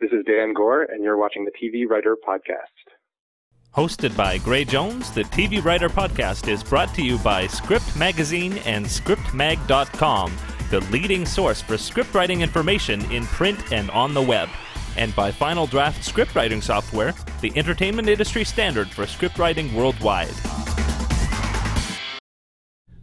This is Dan Goor, and you're watching the TV Writer Podcast. Hosted by Gray Jones, the TV Writer Podcast is brought to you by Script Magazine and ScriptMag.com, the leading source for script writing information in print and on the web, and by Final Draft Script Writing Software, the entertainment industry standard for script writing worldwide.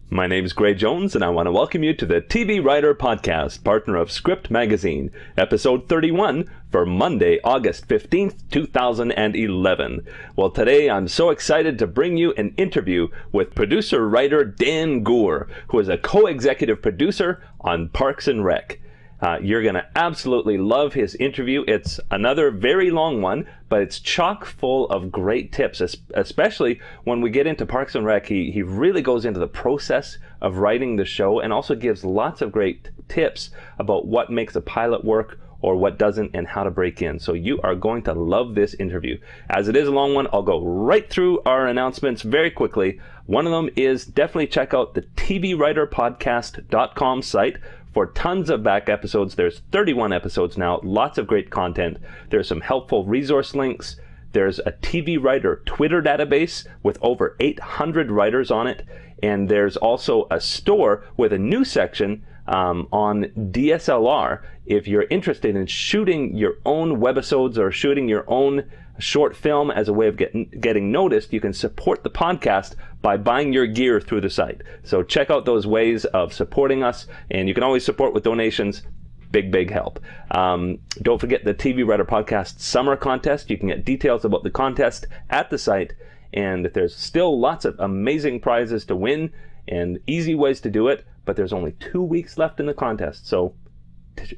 My name is Gray Jones, and I want to welcome you to the TV Writer Podcast, partner of Script Magazine, episode 31 for Monday, August 15th, 2011. Well, today I'm so excited to bring you an interview with producer writer Dan Goor, who is a co executive producer on Parks and Rec. Uh, you're going to absolutely love his interview. It's another very long one, but it's chock full of great tips, especially when we get into Parks and Rec. He, he really goes into the process of writing the show and also gives lots of great tips about what makes a pilot work or what doesn't and how to break in. So you are going to love this interview. As it is a long one, I'll go right through our announcements very quickly. One of them is definitely check out the TVWriterPodcast.com site for tons of back episodes. There's 31 episodes now, lots of great content. There's some helpful resource links. There's a TV writer Twitter database with over 800 writers on it. And there's also a store with a new section um, on DSLR. If you're interested in shooting your own webisodes or shooting your own short film as a way of getting getting noticed, you can support the podcast by buying your gear through the site. So check out those ways of supporting us, and you can always support with donations. Big, big help. Um, don't forget the TV Writer Podcast Summer Contest. You can get details about the contest at the site, and there's still lots of amazing prizes to win and easy ways to do it. But there's only two weeks left in the contest, so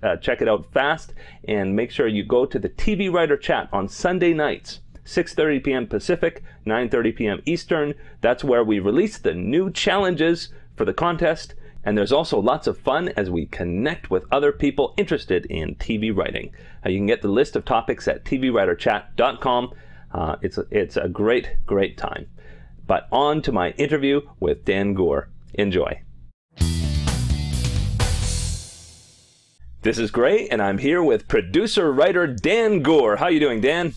uh, check it out fast and make sure you go to the TV Writer chat on Sunday nights. 6:30 p.m. Pacific, 9:30 p.m. Eastern. That's where we release the new challenges for the contest, and there's also lots of fun as we connect with other people interested in TV writing. Uh, you can get the list of topics at tvwriterchat.com. Uh, it's a, it's a great great time. But on to my interview with Dan Goor. Enjoy. This is great, and I'm here with producer writer Dan Goor. How you doing, Dan?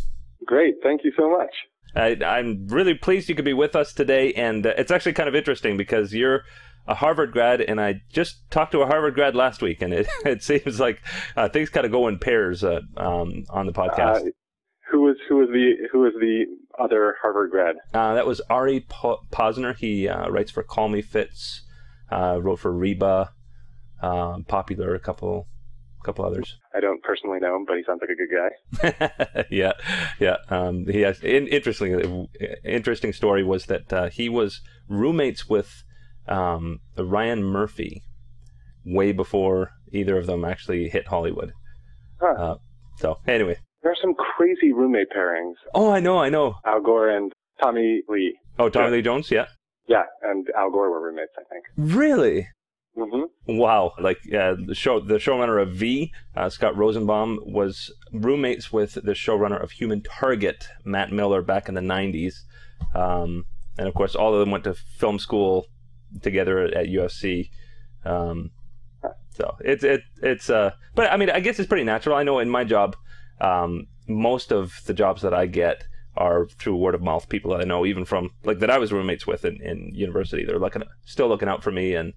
Great, thank you so much. I, am really pleased you could be with us today, and uh, it's actually kind of interesting because you're a Harvard grad, and I just talked to a Harvard grad last week, and it, it seems like uh, things kind of go in pairs uh, um, on the podcast. Uh, who was who was the who was the other Harvard grad? Uh, that was Ari Posner. He uh, writes for Call Me Fitz, wrote for Reba, popular a couple a couple others. I don't personally know him, but he sounds like a good guy. yeah, yeah. Um, he has in, interesting interesting story was that uh, he was roommates with um, Ryan Murphy way before either of them actually hit Hollywood. Huh. Uh, so anyway, there are some crazy roommate pairings. Oh, I know, I know. Al Gore and Tommy Lee. Oh, Tommy yeah. Lee Jones, yeah. Yeah, and Al Gore were roommates, I think. Really? Mm-hmm. Wow! Like uh, the show, the showrunner of V, uh, Scott Rosenbaum, was roommates with the showrunner of Human Target, Matt Miller, back in the '90s, um, and of course, all of them went to film school together at, USC. Um, so it's it it's uh, but I mean, I guess it's pretty natural. I know in my job, um, most of the jobs that I get are through word of mouth. People that I know, even from like that I was roommates with in, in university, they're looking still looking out for me and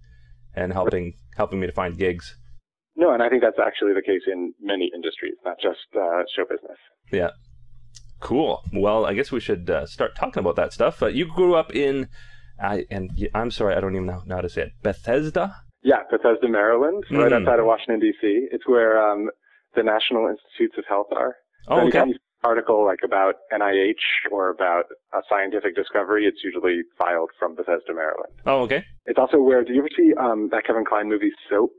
and helping helping me to find gigs. No, and I think that's actually the case in many industries, not just uh, show business. Yeah. Cool. Well, I guess we should uh, start talking about that stuff. Uh, you grew up in, I and I'm sorry, I don't even know, how to say it. Bethesda. Yeah, Bethesda, Maryland, mm. right outside of Washington D.C. It's where um, the National Institutes of Health are. Oh, okay article like about NIH or about a scientific discovery, it's usually filed from Bethesda, Maryland. Oh, okay. It's also where. Do you ever see um, that Kevin Kline movie Soap?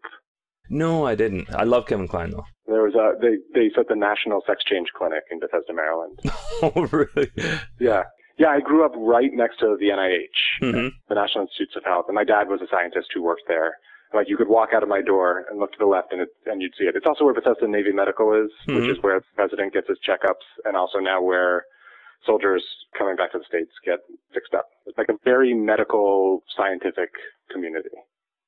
No, I didn't. I love Kevin Kline though. There was a they they set the National Sex Change Clinic in Bethesda, Maryland. oh, really? Yeah. Yeah, I grew up right next to the NIH, mm-hmm. the National Institutes of Health, and my dad was a scientist who worked there. Like you could walk out of my door and look to the left and it, and you'd see it. It's also where Bethesda Navy Medical is, mm-hmm. which is where the president gets his checkups and also now where soldiers coming back to the States get fixed up. It's like a very medical, scientific community.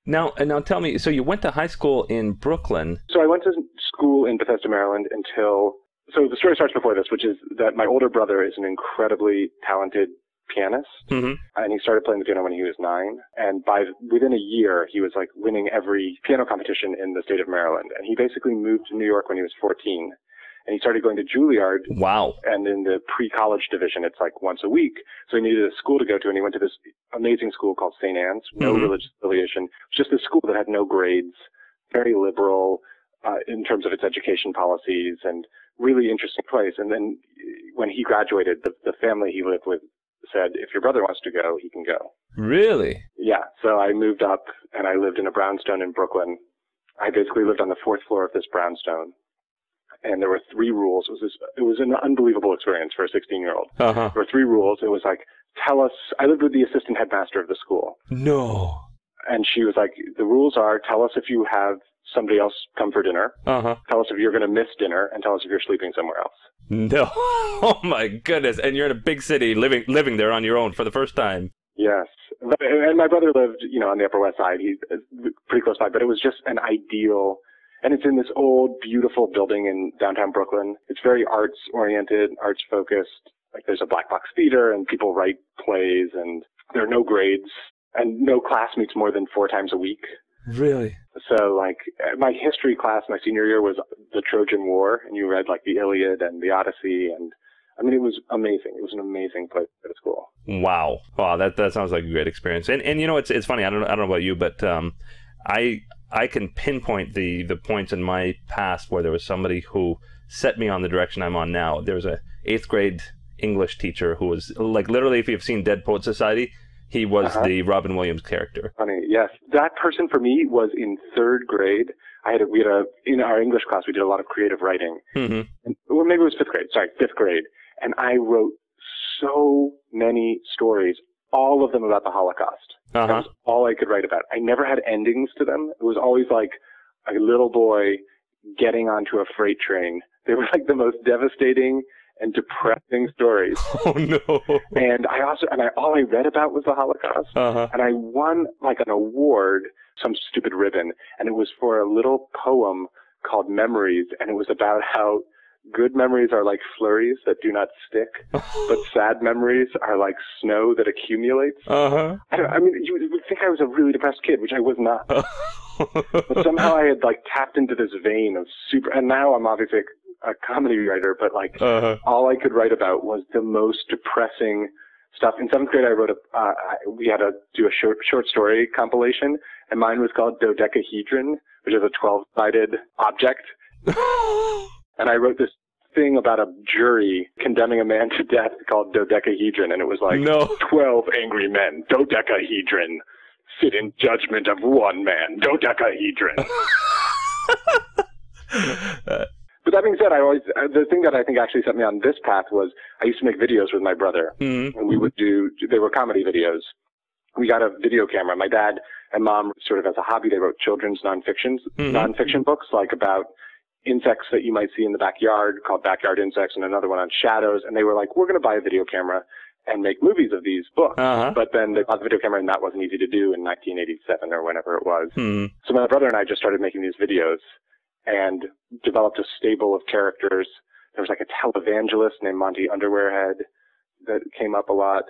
Now, and now tell me, so you went to high school in Brooklyn. So I went to school in Bethesda, Maryland until so the story starts before this, which is that my older brother is an incredibly talented pianist, hmm and he started playing the piano when he was nine. And by within a year, he was like winning every piano competition in the state of Maryland. And he basically moved to New York when he was 14, and he started going to Juilliard. Wow. And in the pre-college division, it's like once a week. So he needed a school to go to, and he went to this amazing school called St. Anne's, no Mhm. religious affiliation. It was just a school that had no grades, very liberal uh, in terms of its education policies, and really interesting place. And then when he graduated, the, the family he lived with said, if your brother wants to go, he can go. Really? Yeah. So I moved up and I lived in a brownstone in Brooklyn. I basically lived on the fourth floor of this brownstone. And there were three rules. It was this, it was an unbelievable experience for a 16 year old. Uh huh. There were three rules. It was like, tell us, I lived with the assistant headmaster of the school. No. And she was like, the rules are tell us if you have somebody else come for dinner. Uh huh. Tell us if you're going to miss dinner and tell us if you're sleeping somewhere else. No. Oh my goodness. And you're in a big city living living there on your own for the first time. Yes. And my brother lived, you know, on the Upper West Side. He's uh, pretty close by, but it was just an ideal, and it's in this old, beautiful building in downtown Brooklyn. It's very arts oriented, arts focused. Like there's a black box theater and people write plays and there are no grades and no class meets more than four times a week. Really? So like uh, my history class my senior year was the Trojan War and you read like the Iliad and the Odyssey and I mean it was amazing. It was an amazing place at school. Wow. Wow, that that sounds like a great experience. And and you know it's it's funny, I don't I don't know about you, but um I I can pinpoint the the points in my past where there was somebody who set me on the direction I'm on now. There was a 8th grade English teacher who was like literally if you've seen Dead Poet Society, he was Uh-huh. the Robin Williams character. Funny, yes. That person for me was in third grade. I had a, we had a in our English class we did a lot of creative writing, hmm and, or maybe it was fifth grade. Sorry, fifth grade, and I wrote so many stories, all of them about the Holocaust. That Uh-huh. was all I could write about. I never had endings to them. It was always like a little boy getting onto a freight train. They were like the most devastating and depressing stories. Oh no. And I also and I all I read about was the Holocaust Uh-huh. and I won like an award, some stupid ribbon, and it was for a little poem called Memories, and it was about how good memories are like flurries that do not stick, but sad memories are like snow that accumulates. Uh-huh. I, don't, I mean, you would think I was a really depressed kid, which I was not. But somehow I had like tapped into this vein of super, and now I'm obviously a, comedy writer, but like uh-huh. all I could write about was the most depressing stuff. In seventh grade, I wrote a, uh, I, we had to do a short, short story compilation, and mine was called Dodecahedron, which is a 12 sided object. And I wrote this thing about a jury condemning a man to death called Dodecahedron, and it was like no. 12 angry men, Dodecahedron, sit in judgment of one man, Dodecahedron. Uh, But that being said, I always, uh, the thing that I think actually set me on this path was I used to make videos with my brother. mhm. and we would do they were comedy videos. We got a video camera. My dad and mom sort of as a hobby they wrote children's nonfictions Mhm. nonfiction books like about insects that you might see in the backyard called backyard insects and another one on shadows and they were like we're going to buy a video camera and make movies of these books Uh-huh. but then they bought the video camera and that wasn't easy to do in 1987 or whenever it was Mhm. so my brother and I just started making these videos and developed a stable of characters. There was like a televangelist named Monty Underwearhead that came up a lot.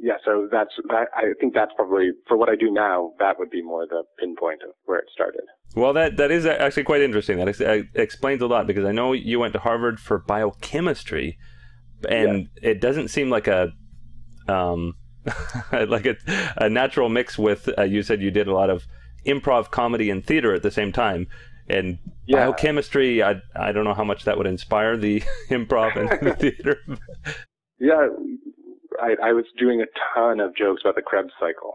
Yeah, so that's that. I think that's probably for what I do now. That would be more the pinpoint of where it started. Well, that that is actually quite interesting. That ex- uh, explains a lot because I know you went to Harvard for biochemistry, and it doesn't seem like a um like a, a natural mix with. Uh, you said you did a lot of improv, comedy, and theater at the same time. And Yeah. biochemistry, I I don't know how much that would inspire the improv and the theater. Yeah, I, I was doing a ton of jokes about the Krebs cycle.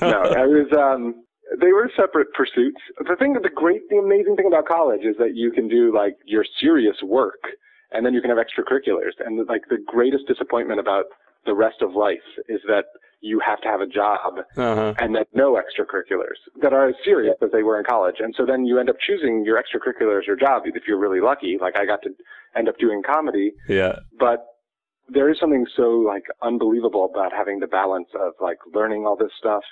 no, I was. Um, they were separate pursuits. The thing, the great, the amazing thing about college is that you can do like your serious work, and then you can have extracurriculars. And like the greatest disappointment about the rest of life is that you have to have a job uh-huh. and then no extracurriculars that are as serious as they were in college. And so then you end up choosing your extracurriculars or job if you're really lucky. Like I got to end up doing comedy, Yeah. but there is something so like unbelievable about having the balance of like learning all this stuff.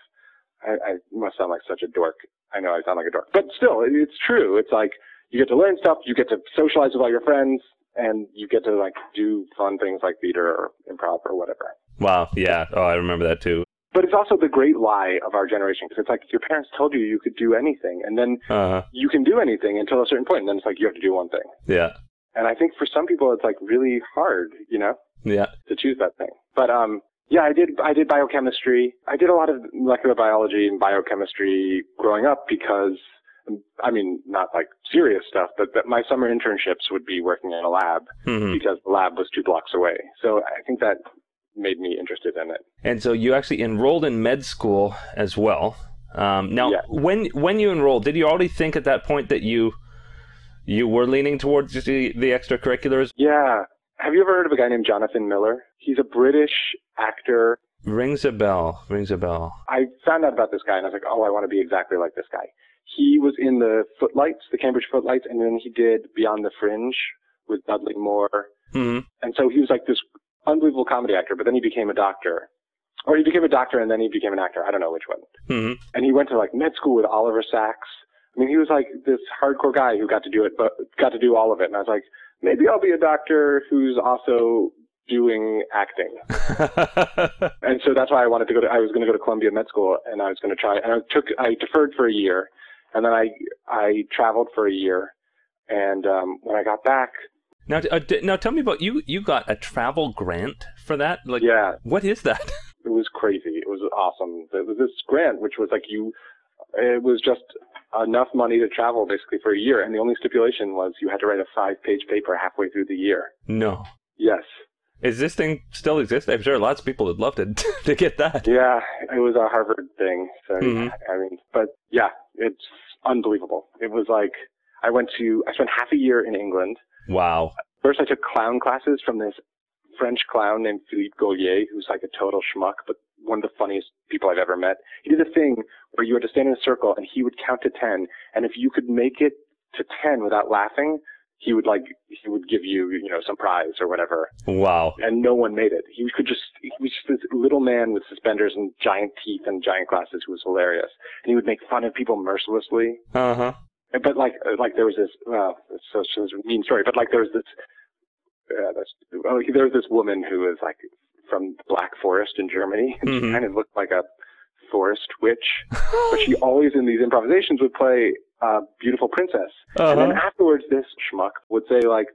I, I must sound like such a dork. I know I sound like a dork, but still, it's true. It's like you get to learn stuff, you get to socialize with all your friends, and you get to like do fun things like theater or improv or whatever. Wow. Yeah. Oh, I remember that too. But it's also the great lie of our generation because it's like your parents told you you could do anything, and then Uh-huh. you can do anything until a certain point, and then it's like you have to do one thing. Yeah. And I think for some people it's like really hard, you know, Yeah. to choose that thing. But um, yeah, I did. I did biochemistry. I did a lot of molecular biology and biochemistry growing up because, I mean, not like serious stuff, but that my summer internships would be working in a lab hmm because the lab was two blocks away. So I think that made me interested in it. And so you actually enrolled in med school as well. Um, now, when when you enrolled, did you already think at that point that you you were leaning towards the, the extracurriculars? Yeah. Have you ever heard of a guy named Jonathan Miller? He's a British actor. Rings a bell. Rings a bell. I found out about this guy and I was like, oh, I want to be exactly like this guy. He was in the Footlights, the Cambridge Footlights, and then he did Beyond the Fringe with Dudley Moore. hmm And so he was like this unbelievable comedy actor, but then he became a doctor. Or he became a doctor and then he became an actor. I don't know which one. hmm And he went to like med school with Oliver Sacks. I mean, he was like this hardcore guy who got to do it, but got to do all of it. And I was like, maybe I'll be a doctor who's also doing acting. And so that's why I wanted to go to, I was going to go to Columbia Med School and I was going to try, and I took, I deferred for a year and then I, I traveled for a year. And, um, when I got back, now, uh, d- now tell me about you. You got a travel grant for that? Like, yeah, what is that? it was crazy. It was awesome. There was this grant, which was like you, it was just enough money to travel basically for a year. And the only stipulation was you had to write a five page paper halfway through the year. No. Yes. Is this thing still exist? I'm sure lots of people would love to to get that. Yeah, it was a Harvard thing. So, Mhm. I mean, but yeah, it's unbelievable. It was like, I went to, I spent half a year in England. Wow. First, I took clown classes from this French clown named Philippe Gaulier, who's like a total schmuck, but one of the funniest people I've ever met. He did a thing where you had to stand in a circle and he would count to 10. And if you could make it to 10 without laughing, he would like, he would give you, you know, some prize or whatever. Wow. And no one made it. He could just, he was just this little man with suspenders and giant teeth and giant glasses who was hilarious. And he would make fun of people mercilessly. Uh huh. But like, uh, like there was this, well, it's so so it's a mean story, but like there was this, uh, well, there was this woman who was like from the Black Forest in Germany, and she Mhm. kind of looked like a forest witch. But she always in these improvisations would play uh, beautiful princess, and then Uh-huh. afterwards this schmuck would say like,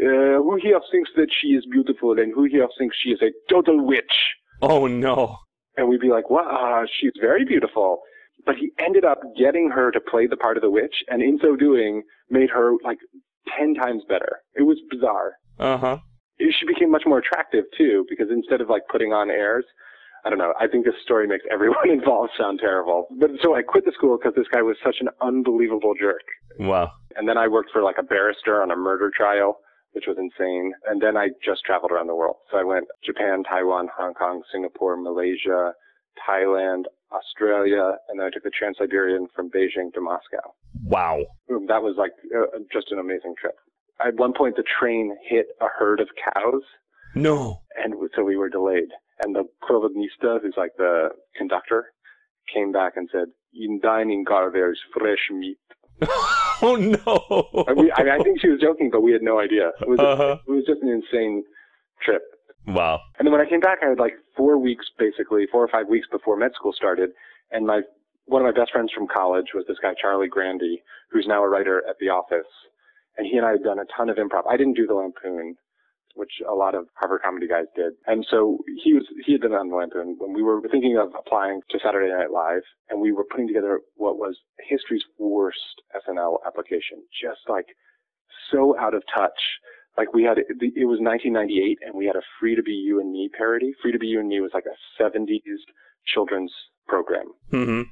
uh, "Who here thinks that she is beautiful, and who here thinks she is a total witch?" Oh no. And we'd be like, wow, she's very beautiful. But he ended up getting her to play the part of the witch, and in so doing, made her like 10 times better. It was bizarre. Uh huh. She became much more attractive too, because instead of like putting on airs, I don't know, I think this story makes everyone involved sound terrible. But so I quit the school because this guy was such an unbelievable jerk. Wow. And then I worked for like a barrister on a murder trial, which was insane. And then I just traveled around the world. So I went Japan, Taiwan, Hong Kong, Singapore, Malaysia, Thailand, Australia, and then I took the Trans-Siberian from Beijing to Moscow. Wow. That was like uh, just an amazing trip. At one point, the train hit a herd of cows, No. and so we were delayed. And the provodnitsa, who's like the conductor, came back and said, "In dining car, there's fresh meat." oh no. I, mean, I, I think she was joking, but we had no idea. It was, Uh-huh. it was just an insane trip. Wow. And then when I came back, I had like four weeks, basically four or five weeks before med school started. And my one of my best friends from college was this guy Charlie Grandy, who's now a writer at The Office. And he and I had done a ton of improv. I didn't do the Lampoon, which a lot of Harvard comedy guys did. And so he was he had been on the Lampoon when we were thinking of applying to Saturday Night Live, and we were putting together what was history's worst SNL application, just like so out of touch. Like we had, it was 1998, and we had a Free to Be You and Me parody. Free to Be You and Me was like a 70s children's program. Mm-hmm.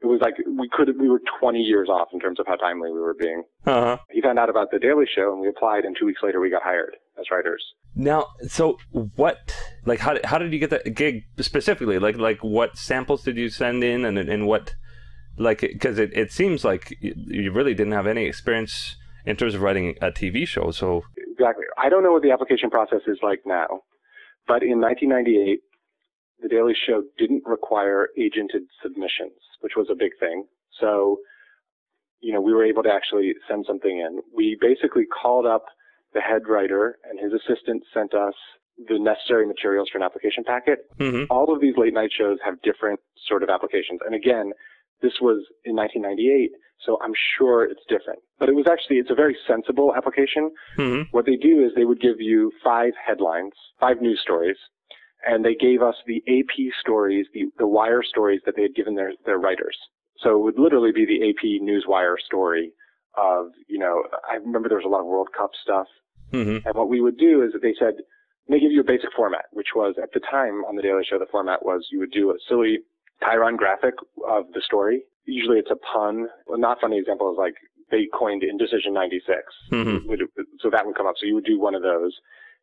It was like we could we were 20 years off in terms of how timely we were being. Uh huh. He found out about the Daily Show, and we applied, and two weeks later we got hired as writers. Now, so what? Like, how how did you get that gig specifically? Like, like what samples did you send in, and and what? Like, because it, it seems like you really didn't have any experience in terms of writing a TV show. So, Exactly. I don't know what the application process is like now, but in 1998, The Daily Show didn't require agented submissions, which was a big thing. So, you know, we were able to actually send something in. We basically called up the head writer and his assistant sent us the necessary materials for an application packet. Mm-hmm. All of these late night shows have different sort of applications. And again, this was in 1998, so I'm sure it's different. But it was actually, it's a very sensible application. Mm-hmm. What they do is they would give you five headlines, five news stories, and they gave us the AP stories, the, the wire stories that they had given their, their writers. So it would literally be the AP Newswire story of, you know, I remember there was a lot of World Cup stuff. Mm-hmm. And what we would do is that they said, they give you a basic format, which was at the time on the Daily Show, the format was you would do a silly Chiron graphic of the story. Usually it's a pun. A not funny example is like they coined Indecision 96. Mm-hmm. So that would come up. So you would do one of those.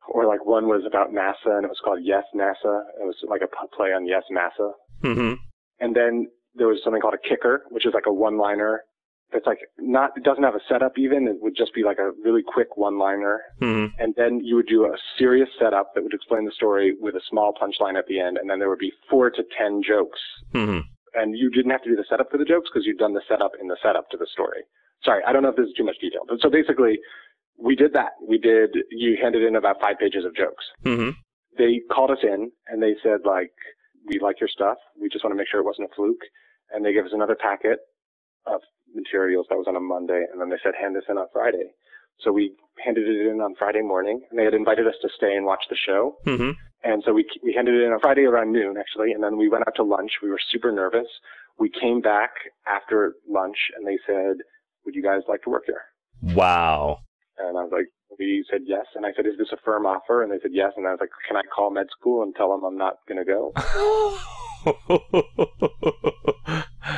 Or like one was about NASA and it was called Yes NASA. It was like a play on Yes NASA. Mm-hmm. And then there was something called a kicker, which is like a one-liner. That's like not, it doesn't have a setup even. It would just be like a really quick one-liner. Mm-hmm. And then you would do a serious setup that would explain the story with a small punchline at the end. And then there would be four to ten jokes. And you didn't have to do the setup for the jokes because you'd done the setup in the setup to the story. Sorry, I don't know if this is too much detail. But so basically, we did that. We did, you handed in about five pages of jokes. Mm-hmm. They called us in and they said like, we like your stuff. We just want to make sure it wasn't a fluke. And they gave us another packet of materials that was on a Monday. And then they said, hand this in on Friday. So we handed it in on Friday morning and they had invited us to stay and watch the show. Mm-hmm. And so we, we handed it in on Friday around noon, actually, and then we went out to lunch. We were super nervous. We came back after lunch and they said, would you guys like to work here? Wow. And I was like, we said yes. And I said, is this a firm offer? And they said yes. And I was like, can I call med school and tell them I'm not going to go?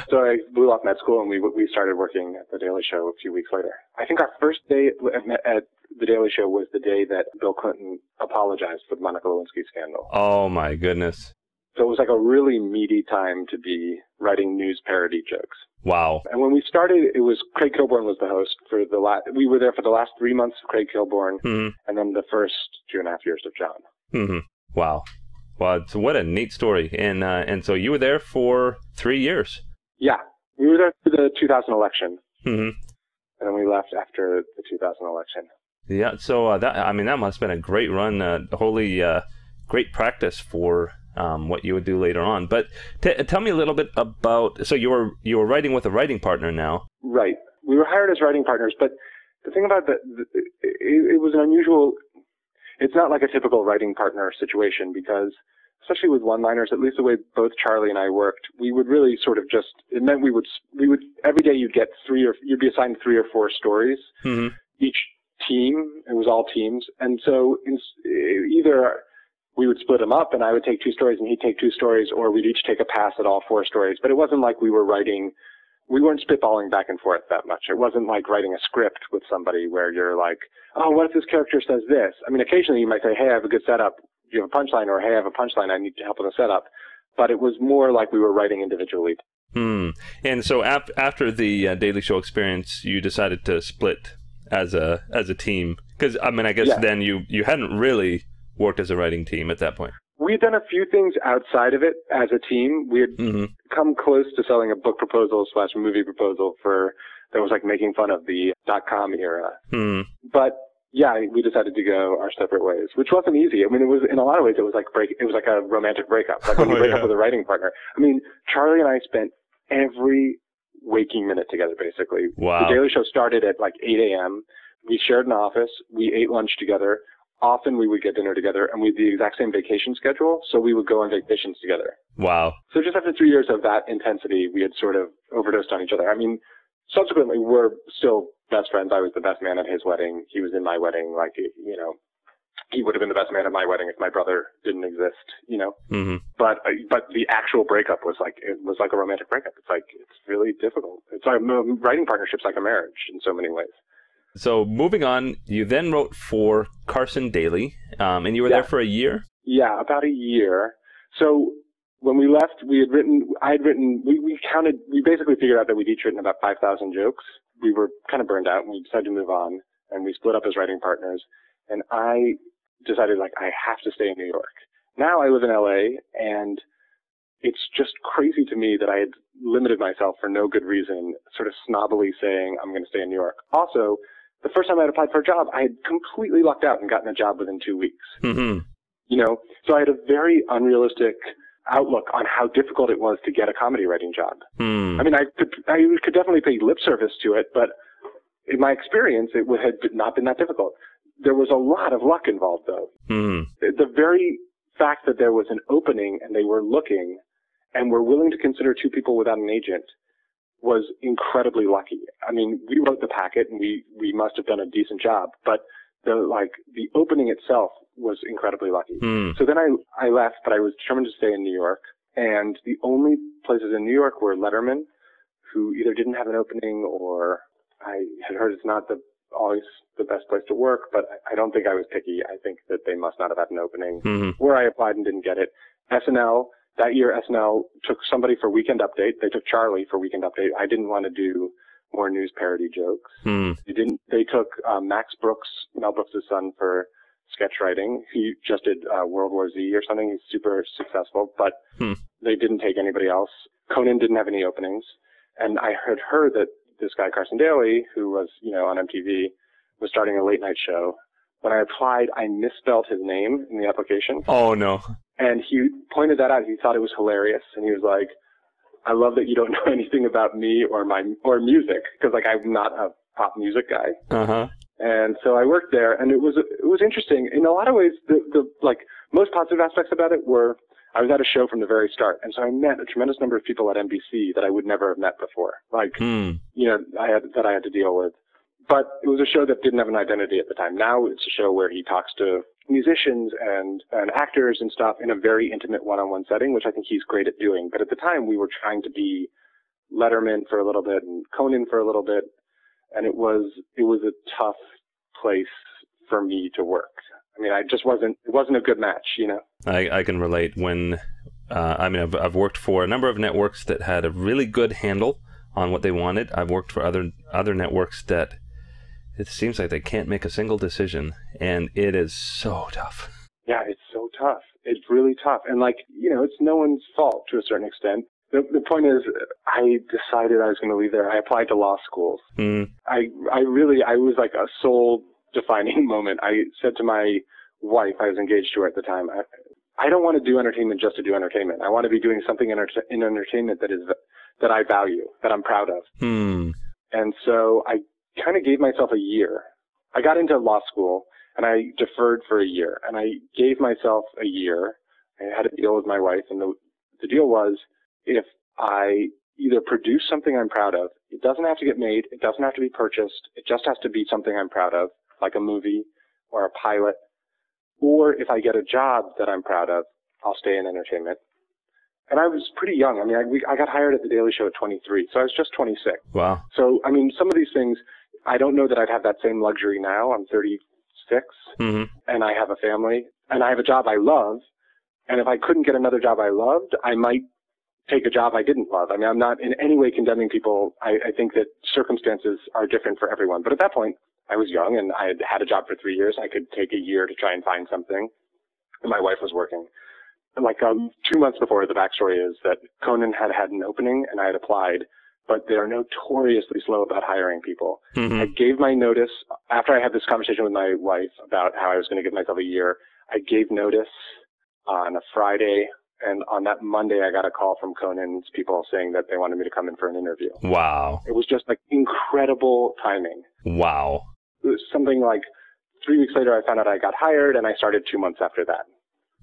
So I blew off med school and we, we started working at The Daily Show a few weeks later. I think our first day at, at The Daily Show was the day that Bill Clinton apologized for the Monica Lewinsky scandal. oh my goodness. So it was like a really meaty time to be writing news parody jokes. Wow. And when we started, it was Craig Kilborn was the host for the last. We were there for the last three months of Craig Kilborn, Mm-hmm. and then the first two and a half years of John. Mm-hmm. Wow. Well, so what a neat story. And uh, and so you were there for three years. Yeah, we were there for the 2000 election, Mm-hmm. and then we left after the 2000 election. Yeah. So uh, that I mean that must have been a great run. Uh, wholly uh, great practice for um, what you would do later on. But t- tell me a little bit about. So you were you were writing with a writing partner now. Right. We were hired as writing partners, but the thing about the, the it, it was an unusual. It's not like a typical writing partner situation because, especially with one-liners, at least the way both Charlie and I worked, we would really sort of just. It meant we would we would every day you'd get three or you'd be assigned three or four stories Mm-hmm. each team. It was all teams, and so in, either we would split them up, and I would take two stories, and he'd take two stories, or we'd each take a pass at all four stories. But it wasn't like we were writing. We weren't spitballing back and forth that much. It wasn't like writing a script with somebody where you're like, oh, what if this character says this? I mean, occasionally you might say, hey, I have a good setup. Do you have a punchline? Or hey, I have a punchline. I need to help with a setup. But it was more like we were writing individually. Hmm. And so af- after the uh, Daily Show experience, you decided to split as a as a team because I mean I guess Yeah. then you you hadn't really worked as a writing team at that point. We had done a few things outside of it as a team. We had Mm-hmm. come close to selling a book proposal slash movie proposal for that was like making fun of the dot com era. Hmm. But yeah, we decided to go our separate ways, which wasn't easy. I mean, it was in a lot of ways it was like break. It was like a romantic breakup. Like when you Oh, break yeah. up with a writing partner. I mean, Charlie and I spent every waking minute together. Basically, Wow. the Daily Show started at like 8 a.m. We shared an office. We ate lunch together. Often we would get dinner together, and we had the exact same vacation schedule, so we would go on vacations together. Wow. So just after three years of that intensity, we had sort of overdosed on each other. I mean, subsequently, we're still best friends. I was the best man at his wedding. He was in my wedding. Like, you know, he would have been the best man at my wedding if my brother didn't exist, you know? hmm But, uh, but the actual breakup was like, it was like a romantic breakup. It's like, it's really difficult. It's like, writing partnerships like a marriage in so many ways. So moving on, you then wrote for Carson Daly, um, and you were Yeah. there for a year. Yeah, about a year. So when we left, we had written, I had written, we, we counted, we basically figured out that we'd each written about 5,000 jokes. We were kind of burned out and we decided to move on and we split up as writing partners. And I decided like, I have to stay in New York. Now I live in LA and it's just crazy to me that I had limited myself for no good reason, sort of snobbily saying I'm going to stay in New York. Also, the first time I had applied for a job, I had completely lucked out and gotten a job within two weeks. Mm-hmm. You know, so I had a very unrealistic outlook on how difficult it was to get a comedy writing job. Hmm. I mean, I could I could definitely pay lip service to it, but in my experience, it would- had not been that difficult. There was a lot of luck involved, though. Hmm. The very fact that there was an opening and they were looking and were willing to consider two people without an agent was incredibly lucky. I mean, we wrote the packet and we we must have done a decent job, but the like the opening itself was incredibly lucky. Hmm. So then I I left, but I was determined to stay in New York. And the only places in New York were Letterman, who either didn't have an opening or I had heard it's not the always the best place to work. But I don't think I was picky. I think that they must not have had an opening. Hmm. Where I applied and didn't get it. SNL that year, SNL took somebody for Weekend Update. They took Charlie for Weekend Update. I didn't want to do more news parody jokes. Hmm. They didn't. They took uh, Max Brooks, Mel Brooks' son, for sketch writing. He just did uh, World War Z or something. He's super successful, but Hmm. they didn't take anybody else. Conan didn't have any openings, and I had heard that this guy Carson Daly, who was you know on MTV, was starting a late night show. When I applied, I misspelled his name in the application, Oh no. and he pointed that out. He thought it was hilarious, and he was like, "I love that you don't know anything about me or my or music, because like I'm not a pop music guy." Uh huh. And so I worked there, and it was it was interesting in a lot of ways. The the like most positive aspects about it were I was at a show from the very start, and so I met a tremendous number of people at NBC that I would never have met before. Like Hmm. you know I had that I had to deal with. But it was a show that didn't have an identity at the time. Now it's a show where he talks to musicians and, and actors and stuff in a very intimate one-on-one setting, which I think he's great at doing. But at the time, we were trying to be Letterman for a little bit and Conan for a little bit, and it was it was a tough place for me to work. I mean, I just wasn't it wasn't a good match, you know. I, I can relate when uh, I mean I've, I've worked for a number of networks that had a really good handle on what they wanted. I've worked for other other networks that it seems like they can't make a single decision, and it is so tough. Yeah, it's so tough. It's really tough. And like, you know, it's no one's fault to a certain extent. The, the point is, I decided I was going to leave there. I applied to law schools. Hmm. I, I really, I was like a soul defining moment. I said to my wife, I was engaged to her at the time, I, I don't want to do entertainment just to do entertainment. I want to be doing something in, in entertainment that is, that I value, that I'm proud of. Hmm. And so I kind of gave myself a year. I got into law school and I deferred for a year and I gave myself a year. I had a deal with my wife and the, the deal was if I either produce something I'm proud of, it doesn't have to get made, it doesn't have to be purchased, it just has to be something I'm proud of, like a movie or a pilot, or if I get a job that I'm proud of, I'll stay in entertainment. And I was pretty young. I mean, I, we, I got hired at the Daily Show at 23, so I was just 26. Wow. So, I mean, some of these things, I don't know that I'd have that same luxury now. I'm 36 Hmm. and I have a family and I have a job I love. And if I couldn't get another job I loved, I might take a job I didn't love. I mean, I'm not in any way condemning people. I, I think that circumstances are different for everyone. But at that point, I was young and I had had a job for three years. I could take a year to try and find something. And my wife was working. And like um, two months before, the backstory is that Conan had had an opening and I had applied, but they're notoriously slow about hiring people. Hmm. I gave my notice after I had this conversation with my wife about how I was going to give myself a year. I gave notice on a Friday, and on that Monday, I got a call from Conan's people saying that they wanted me to come in for an interview. Wow. It was just like incredible timing. Wow. Something like three weeks later, I found out I got hired, and I started two months after that.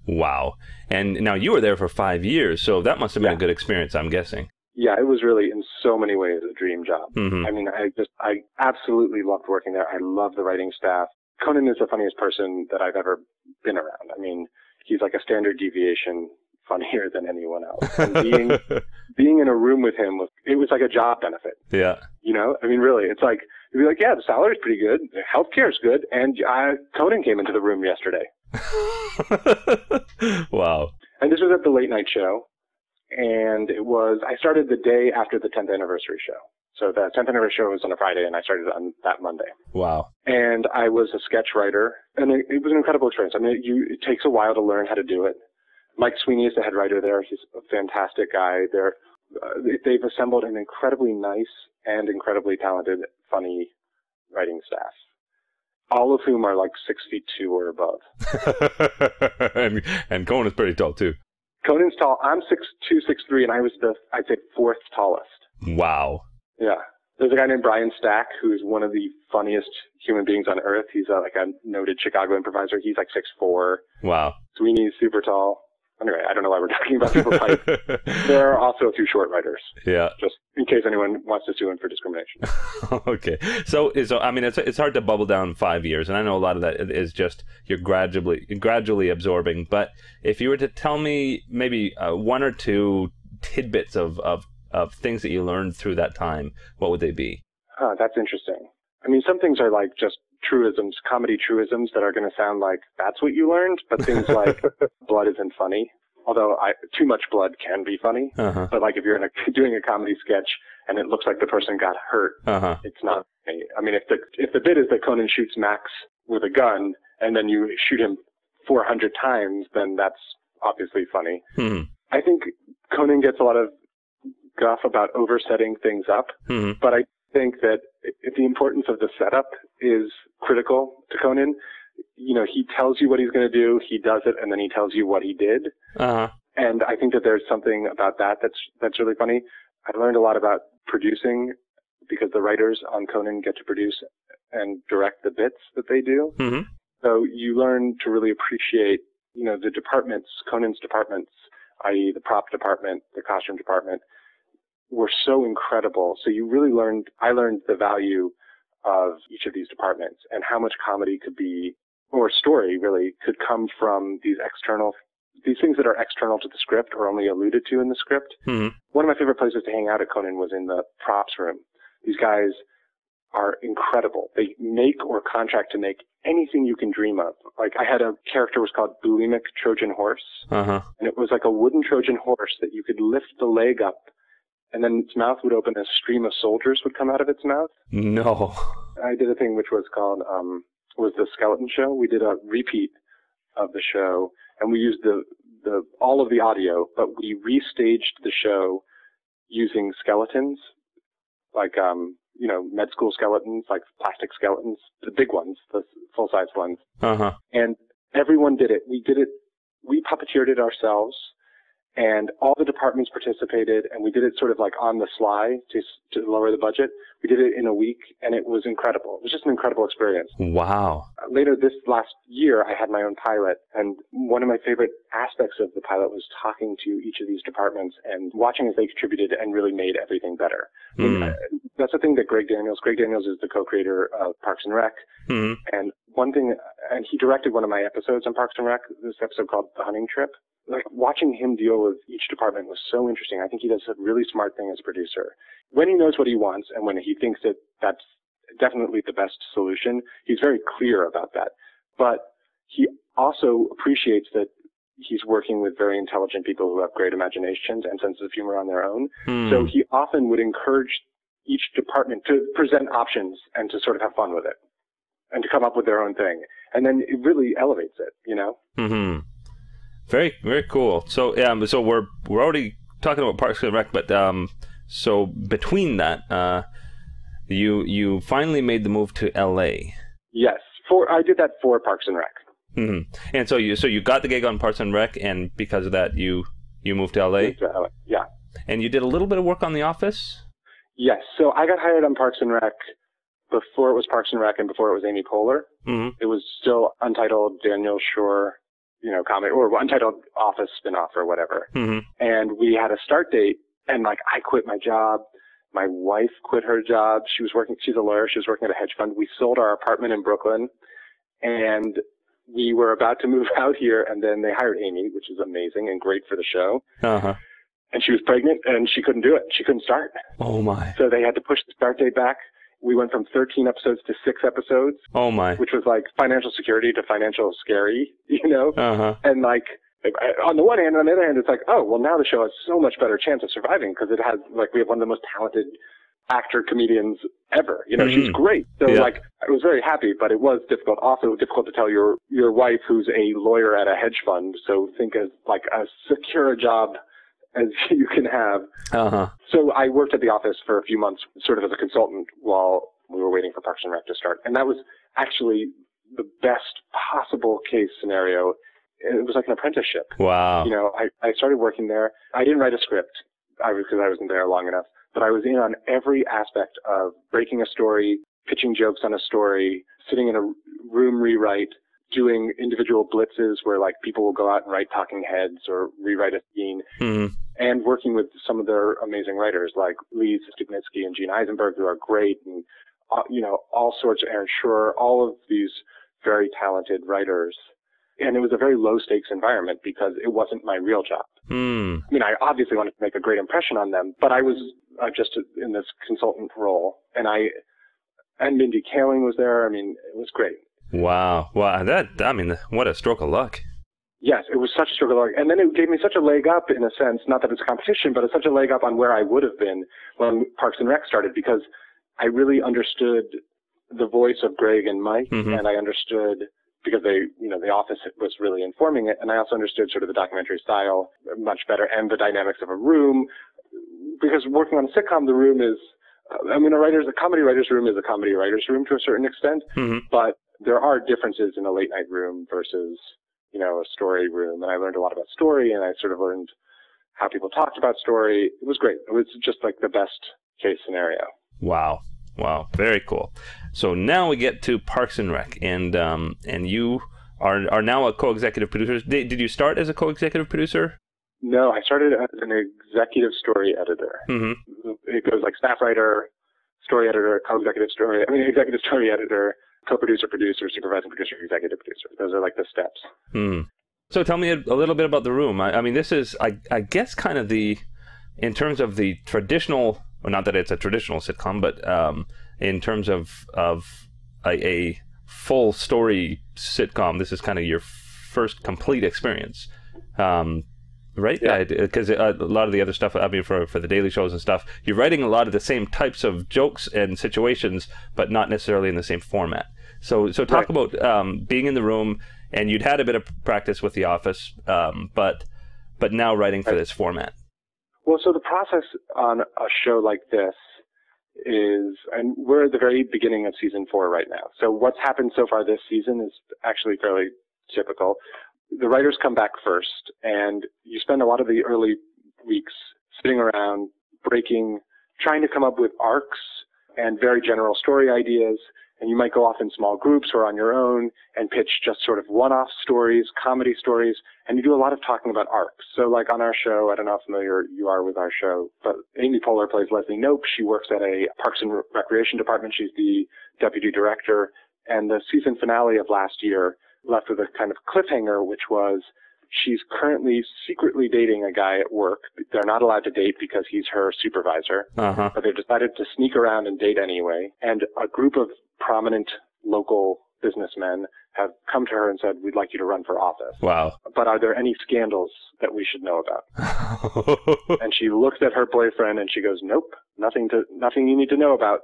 Wow. And now you were there for five years, so that must have been Yeah. a good experience, I'm guessing. Yeah, it was really in so many ways a dream job. Hmm. I mean, I just, I absolutely loved working there. I love the writing staff. Conan is the funniest person that I've ever been around. I mean, he's like a standard deviation funnier than anyone else. And being, being in a room with him was, it was like a job benefit. yeah. You know, I mean, really, it's like, you'd be like, yeah, the salary's pretty good. The healthcare's good. And uh, Conan came into the room yesterday. wow. And this was at the late night show. And it was, I started the day after the 10th anniversary show. So the 10th anniversary show was on a Friday and I started on that Monday. Wow. And I was a sketch writer and it, it was an incredible experience. I mean, it, you, it takes a while to learn how to do it. Mike Sweeney is the head writer there. He's a fantastic guy. They're, uh, they- they've assembled an incredibly nice and incredibly talented, funny writing staff. all of whom are like six feet two or above. and and Conan is pretty tall too. Conan's tall. I'm six two, six three, and I was the I'd say fourth tallest. Wow. Yeah. There's a guy named Brian Stack who's one of the funniest human beings on earth. He's a, like a noted Chicago improviser. He's like six four. Wow. Sweeney's super tall. Anyway, I don't know why we're talking about people's height. there are also a few short writers. Yeah. Just in case anyone wants to sue him for discrimination. okay. So, so I mean, it's it's hard to bubble down five years, and I know a lot of that is just you're gradually gradually absorbing. But if you were to tell me maybe uh, one or two tidbits of, of of things that you learned through that time, what would they be? Huh, that's interesting. I mean, some things are like just truisms, comedy truisms that are going to sound like that's what you learned, but things like blood isn't funny. Although I, too much blood can be funny, Uh-huh. but like if you're in a, doing a comedy sketch and it looks like the person got hurt, Uh-huh. it's not. funny. I mean, if the if the bit is that Conan shoots Max with a gun and then you shoot him 400 times, then that's obviously funny. Hmm. I think Conan gets a lot of guff about oversetting things up, Hmm. but I think that i- the importance of the setup is critical to Conan. You know, he tells you what he's going to do, he does it, and then he tells you what he did. Uh-huh. And I think that there's something about that that's that's really funny. I learned a lot about producing because the writers on Conan get to produce and direct the bits that they do. Hmm. So you learn to really appreciate, you know, the departments, Conan's departments, i.e. the prop department, the costume department, were so incredible. So you really learned, I learned the value of each of these departments and how much comedy could be, or story really, could come from these external, these things that are external to the script or only alluded to in the script. Hmm. One of my favorite places to hang out at Conan was in the props room. These guys are incredible. They make or contract to make anything you can dream of. Like I had a character was called Bulimic Trojan Horse, Uh-huh. and it was like a wooden Trojan horse that you could lift the leg up, and then its mouth would open, and a stream of soldiers would come out of its mouth. No. I did a thing which was called um, was the Skeleton Show. We did a repeat of the show, and we used the the all of the audio, but we restaged the show using skeletons, like um, you know med school skeletons, like plastic skeletons, the big ones, the full size ones, Uh-huh. and everyone did it. We did it. We puppeteered it ourselves, and all the departments participated, and we did it sort of like on the sly to to lower the budget. We did it in a week, and it was incredible. It was just an incredible experience. Wow. Later this last year, I had my own pilot, and one of my favorite aspects of the pilot was talking to each of these departments and watching as they contributed and really made everything better. Uh, that's the thing that Greg Daniels. Greg Daniels is the co-creator of Parks and Rec, Hmm. and one thing, and he directed one of my episodes on Parks and Rec, this episode called The Hunting Trip. Like watching him deal with each department was so interesting. I think he does a really smart thing as a producer. When he knows what he wants and when he thinks that that's definitely the best solution, he's very clear about that. But he also appreciates that he's working with very intelligent people who have great imaginations and senses of humor on their own. Hmm. So he often would encourage each department to present options and to sort of have fun with it and to come up with their own thing. And then it really elevates it, you know? Hmm. Very very cool. So yeah, so we're we're already talking about Parks and Rec, but um, so between that, uh, you you finally made the move to L.A. Yes. For I did that for Parks and Rec. Hmm And so you so you got the gig on Parks and Rec, and because of that, you you moved to L.A. So, uh, Yeah. and you did a little bit of work on The Office. Yes. So I got hired on Parks and Rec before it was Parks and Rec and before it was Amy Poehler. hmm It was still untitled Daniel Schur, you know, comedy or untitled Office spinoff or whatever. hmm and we had a start date and like I quit my job. My wife quit her job. She was working, she's a lawyer. She was working at a hedge fund. We sold our apartment in Brooklyn and we were about to move out here and then they hired Amy, which is amazing and great for the show. Uh huh. And she was pregnant and she couldn't do it. She couldn't start. Oh my. So they had to push the start date back. We went from 13 episodes to six episodes, Oh my. which was like financial security to financial scary, you know? Uh huh. and like on the one hand, on the other hand, it's like, oh, well, now the show has so much better chance of surviving because it has like we have one of the most talented actor comedians ever. You know, she's Mhm. great. So Yeah. like, I was very happy, but it was difficult. Also difficult to tell your your wife who's a lawyer at a hedge fund. So think as like as secure a job as you can have. Uh huh. So I worked at the office for a few months, sort of as a consultant, while we were waiting for Parks and Rec to start, and that was actually the best possible case scenario. It was like an apprenticeship. Wow. You know, I, I started working there. I didn't write a script I was because I wasn't there long enough, but I was in on every aspect of breaking a story, pitching jokes on a story, sitting in a room rewrite, doing individual blitzes where like people will go out and write talking heads or rewrite a scene, Mhm. and working with some of their amazing writers like Lee Stupnitsky and Gene Eisenberg, who are great, and uh, you know all sorts of Aaron Shure, all of these very talented writers. And it was a very low stakes environment because it wasn't my real job. Hmm. I mean, I obviously wanted to make a great impression on them, but I was uh, just in this consultant role, and I and Mindy Kaling was there. I mean, it was great. Wow. Wow. That. I mean, what a stroke of luck. Yes, it was such a stroke of luck, and then it gave me such a leg up in a sense. Not that it's competition, but it's such a leg up on where I would have been when Parks and Rec started because I really understood the voice of Greg and Mike, Mhm. and I understood because they, you know, the office was really informing it, and I also understood sort of the documentary style much better and the dynamics of a room. Because working on a sitcom, the room is, I mean, a writer's, a comedy writer's room is a comedy writer's room to a certain extent, Mhm. but there are differences in a late night room versus, you know, a story room. And I learned a lot about story, and I sort of learned how people talked about story. It was great. It was just like the best case scenario. Wow. Wow. Very cool. So now we get to Parks and Rec, and um, and you are are now a co-executive producer. Did, did you start as a co-executive producer? No, I started as an executive story editor. Mm-hmm. It goes like staff writer, story editor, co-executive story. I mean, executive story editor, co-producer, producer, supervising producer, executive producer. Those are like the steps. Hmm. So tell me a, a little bit about the room. I, I mean, this is, I, I guess, kind of the, in terms of the traditional, well, not that it's a traditional sitcom, but um, in terms of of a, a full story sitcom, this is kind of your first complete experience, um, right? Yeah. Because a lot of the other stuff, I mean, for for the daily shows and stuff, you're writing a lot of the same types of jokes and situations, but not necessarily in the same format. So, so talk Right. about um, being in the room, and you'd had a bit of practice with The Office, um, but but now writing for Right. this format. Well, so the process on a show like this is, and we're at the very beginning of season four right now. So what's happened so far this season is actually fairly typical. The writers come back first, and you spend a lot of the early weeks sitting around breaking, trying to come up with arcs and very general story ideas. And you might go off in small groups or on your own and pitch just sort of one-off stories, comedy stories, and you do a lot of talking about arcs. So like on our show, I don't know how familiar you are with our show, but Amy Poehler plays Leslie Knope. She works at a Parks and Recreation department. She's the deputy director. And the season finale of last year left with a kind of cliffhanger, which was she's currently secretly dating a guy at work. They're not allowed to date because he's her supervisor, Uh huh. but they've decided to sneak around and date anyway. And a group of prominent local businessmen have come to her and said, we'd like you to run for office. Wow. But are there any scandals that we should know about? And she looks at her boyfriend and she goes, nope, nothing to, nothing you need to know about.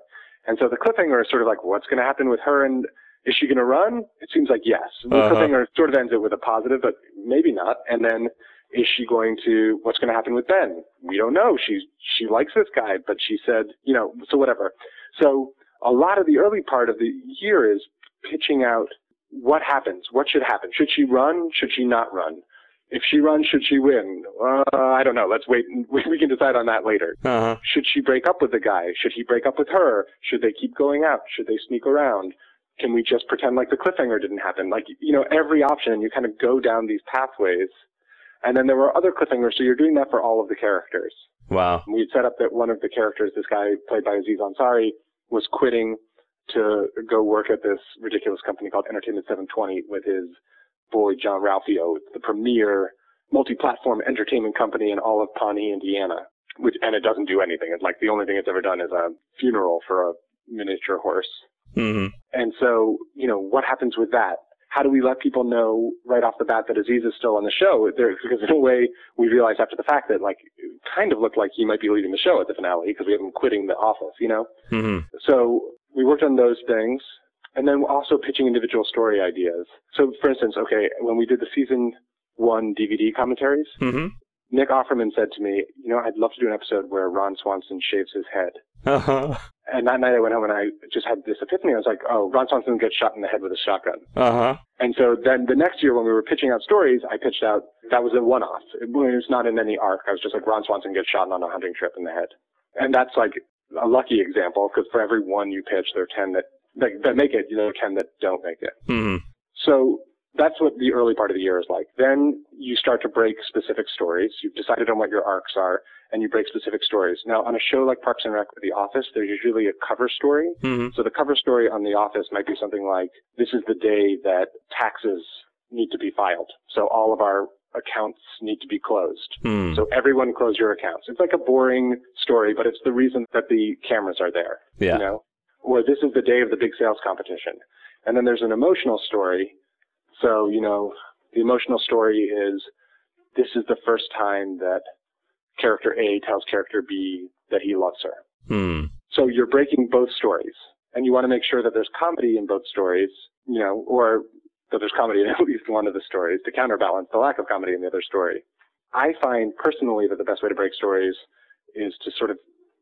And so the cliffhanger is sort of like, what's going to happen with her and is she going to run? It seems like yes. The Uh-huh. cliffhanger sort of ends it with a positive, but maybe not. And then is she going to, what's going to happen with Ben? We don't know. She, she likes this guy, but she said, you know, so whatever. So a lot of the early part of the year is pitching out what happens, what should happen. Should she run? Should she not run? If she runs, should she win? Uh, I don't know. Let's wait. We can decide on that later. Uh huh. Should she break up with the guy? Should he break up with her? Should they keep going out? Should they sneak around? Can we just pretend like the cliffhanger didn't happen? Like, you know, every option, and you kind of go down these pathways. And then there were other cliffhangers, so you're doing that for all of the characters. Wow. We had set up that one of the characters, this guy played by Aziz Ansari, was quitting to go work at this ridiculous company called Entertainment 720 with his boy Jean-Ralphio. The premier multi-platform entertainment company in all of Pawnee, Indiana. Which and it doesn't do anything. It's like the only thing it's ever done is a funeral for a miniature horse. hmm And so, you know, what happens with that? How do we let people know right off the bat that Aziz is still on the show? There, because in a way, we realized after the fact that like it kind of looked like he might be leaving the show at the finale because we have him quitting the office, you know. hmm So we worked on those things, and then also pitching individual story ideas. So, for instance, okay, when we did the season one DVD commentaries, hmm Nick Offerman said to me, "You know, I'd love to do an episode where Ron Swanson shaves his head." Uh huh. And that night I went home and I just had this epiphany. I was like, oh, Ron Swanson gets shot in the head with a shotgun. Uh huh. And so then the next year when we were pitching out stories, I pitched out, that was a one-off. It was not in any arc. I was just like, Ron Swanson gets shot on a hunting trip in the head. And that's like a lucky example because for every one you pitch, there are 10 that, that, that make it, you know, 10 that don't make it. hmm So that's what the early part of the year is like. Then you start to break specific stories. You've decided on what your arcs are, and you break specific stories. Now, on a show like Parks and Rec or The Office, there's usually a cover story. hmm So the cover story on The Office might be something like, "This is the day that taxes need to be filed, so all of our accounts need to be closed." Hmm. So everyone close your accounts. It's like a boring story, but it's the reason that the cameras are there. Yeah. You know? Or this is the day of the big sales competition. And then there's an emotional story. So, you know, the emotional story is this is the first time that character A tells character B that he loves her. Hmm. So you're breaking both stories. And you want to make sure that there's comedy in both stories, you know, or that there's comedy in at least one of the stories to counterbalance the lack of comedy in the other story. I find personally that the best way to break stories is to sort of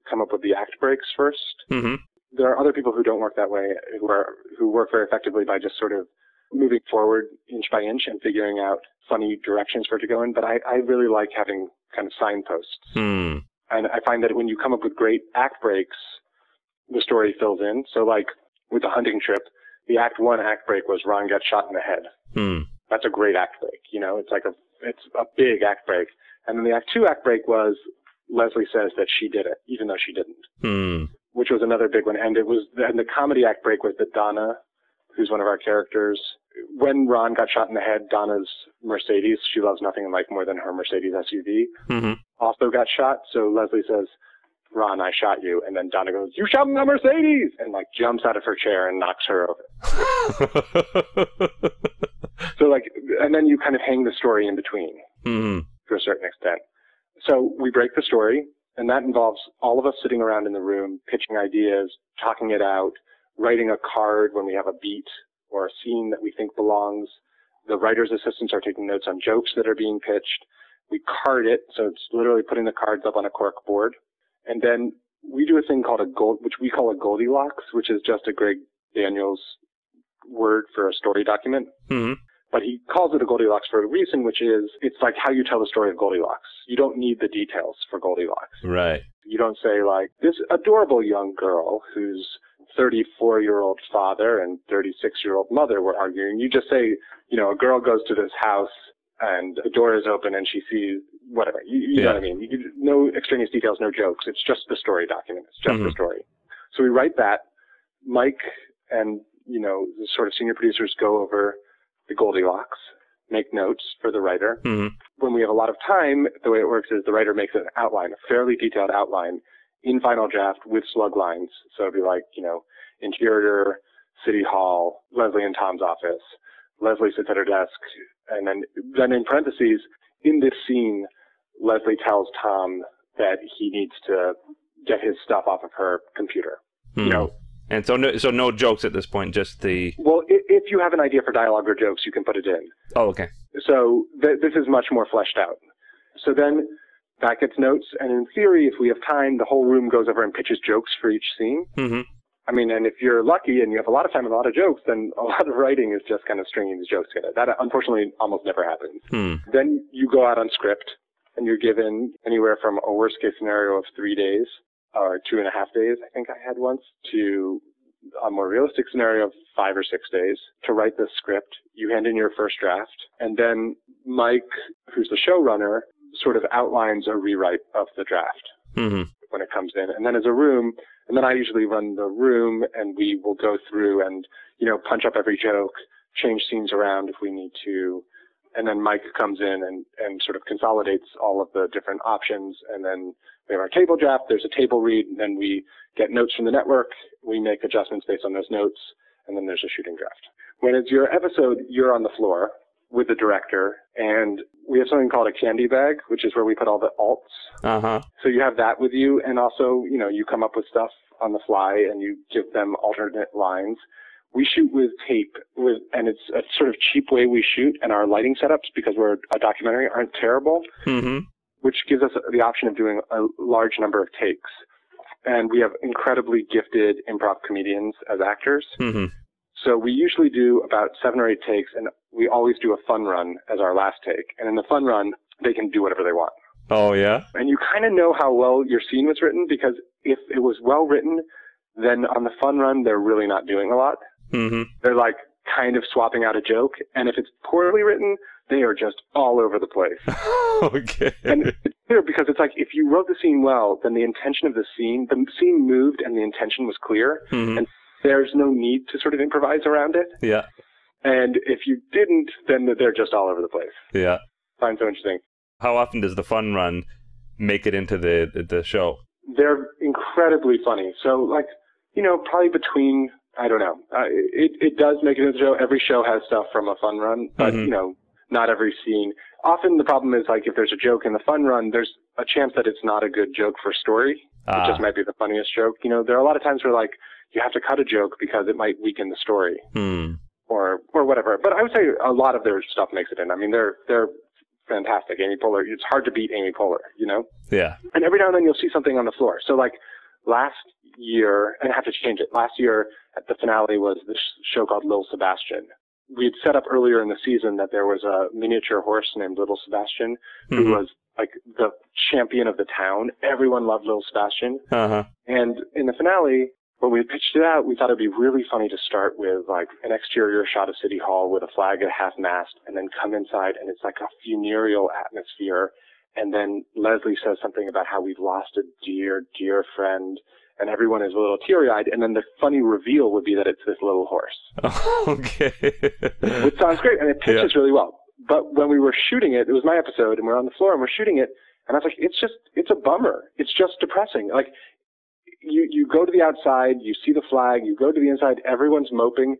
come up with the act breaks first. hmm There are other people who don't work that way, who are who work very effectively by just sort of moving forward inch by inch and figuring out funny directions for it to go in. But I, I really like having kind of signposts. Hmm. And I find that when you come up with great act breaks, the story fills in. So like with the hunting trip, the act one act break was Ron got shot in the head. Hmm. That's a great act break. You know, it's like a, it's a big act break. And then the act two act break was Leslie says that she did it, even though she didn't, Hmm. which was another big one. And it was, and the comedy act break was that Donna, who's one of our characters, when Ron got shot in the head, Donna's Mercedes, she loves nothing in life more than her Mercedes SUV, hmm also got shot. So Leslie says, Ron, I shot you. And then Donna goes, you shot my Mercedes! And like jumps out of her chair and knocks her over. So like, and then you kind of hang the story in between hmm to a certain extent. So we break the story and that involves all of us sitting around in the room, pitching ideas, talking it out, writing a card when we have a beat or a scene that we think belongs. The writer's assistants are taking notes on jokes that are being pitched. We card it, so it's literally putting the cards up on a cork board. And then we do a thing called a gold, which we call a Goldilocks, which is just a Greg Daniels word for a story document. hmm But he calls it a Goldilocks for a reason, which is it's like how you tell the story of Goldilocks. You don't need the details for Goldilocks. Right. You don't say like this adorable young girl whose 34 year old father and 36 year old mother were arguing. You just say, you know, a girl goes to this house and the door is open and she sees whatever. You, you know what I mean? You, no extraneous details, no jokes. It's just the story document. It's just the Mhm. story. So we write that. Mike and, you know, the sort of senior producers go over the Goldilocks, make notes for the writer hmm when we have a lot of time, the way it works is the writer makes an outline, a fairly detailed outline in final draft with slug lines. So it'd be like, you know, interior, city hall, Leslie and Tom's office. Leslie sits at her desk, and then then in parentheses, in this scene, Leslie tells Tom that he needs to get his stuff off of her computer. Hmm. You know, And so no, so no jokes at this point. Just the. well, i- if you have an idea for dialogue or jokes, you can put it in. Oh, okay. So th- this is much more fleshed out. So then that gets notes, and in theory, if we have time, the whole room goes over and pitches jokes for each scene. hmm I mean, and if you're lucky and you have a lot of time and a lot of jokes, then a lot of writing is just kind of stringing these jokes together. That unfortunately almost never happens. Hmm. Then you go out on script, and you're given anywhere from a worst case scenario of three days or two and a half days, I think I had once, to a more realistic scenario of five or six days to write this script. You hand in your first draft, and then Mike, who's the showrunner, sort of outlines a rewrite of the draft hmm when it comes in. And then as a room, and then I usually run the room and we will go through and, you know, punch up every joke, change scenes around if we need to. And then Mike comes in and, and sort of consolidates all of the different options. And then we have our table draft. There's a table read. And then we get notes from the network. We make adjustments based on those notes. And then there's a shooting draft. When it's your episode, you're on the floor with the director. And we have something called a candy bag, which is where we put all the alts Uh huh. so you have that with you, and also, you know, you come up with stuff on the fly and you give them alternate lines. We shoot with tape, with, and it's a sort of cheap way we shoot, and our lighting setups, because we're a documentary, aren't terrible, hmm which gives us the option of doing a large number of takes. and we have incredibly gifted improv comedians as actors. hmm So we usually do about seven or eight takes, and we always do a fun run as our last take. And in the fun run, they can do whatever they want. Oh yeah. And you kind of know how well your scene was written because if it was well written, then on the fun run, they're really not doing a lot. hmm They're like kind of swapping out a joke. And if it's poorly written, they are just all over the place. okay. And it's clear because it's like if you wrote the scene well, then the intention of the scene, the scene moved and the intention was clear. Mhm. And there's no need to sort of improvise around it. Yeah. And if you didn't, then they're just all over the place. Yeah. find so interesting. How often does the fun run make it into the the, show? They're incredibly funny. So like, you know, probably between I don't know. Uh, it it does make it into the show. Every show has stuff from a fun run, but Mhm. you know, not every scene. Often the problem is like if there's a joke in the fun run, there's a chance that it's not a good joke for story. It Ah. just might be the funniest joke. You know, there are a lot of times where like you have to cut a joke because it might weaken the story Hmm. or or whatever. But I would say a lot of their stuff makes it in. I mean, they're they're fantastic. Amy Poehler, it's hard to beat Amy Poehler, you know. Yeah. And every now and then you'll see something on the floor. So like last year, and I have to change it. Last year at the finale was this show called Little Sebastian. We had set up earlier in the season that there was a miniature horse named Little Sebastian who Mhm. was like the champion of the town. Everyone loved Little Sebastian. Uh-huh. And in the finale, when we pitched it out, we thought it'd be really funny to start with like an exterior shot of City Hall with a flag at half mast and then come inside and it's like a funereal atmosphere. And then Leslie says something about how we've lost a dear, dear friend and everyone is a little teary eyed. And then the funny reveal would be that it's this little horse, okay. which sounds great and it pitches really well. But when we were shooting it, it was my episode and we're on the floor and we're shooting it. And I was like, it's just, it's a bummer. It's just depressing. Like, you you go to the outside, you see the flag, you go to the inside, everyone's moping.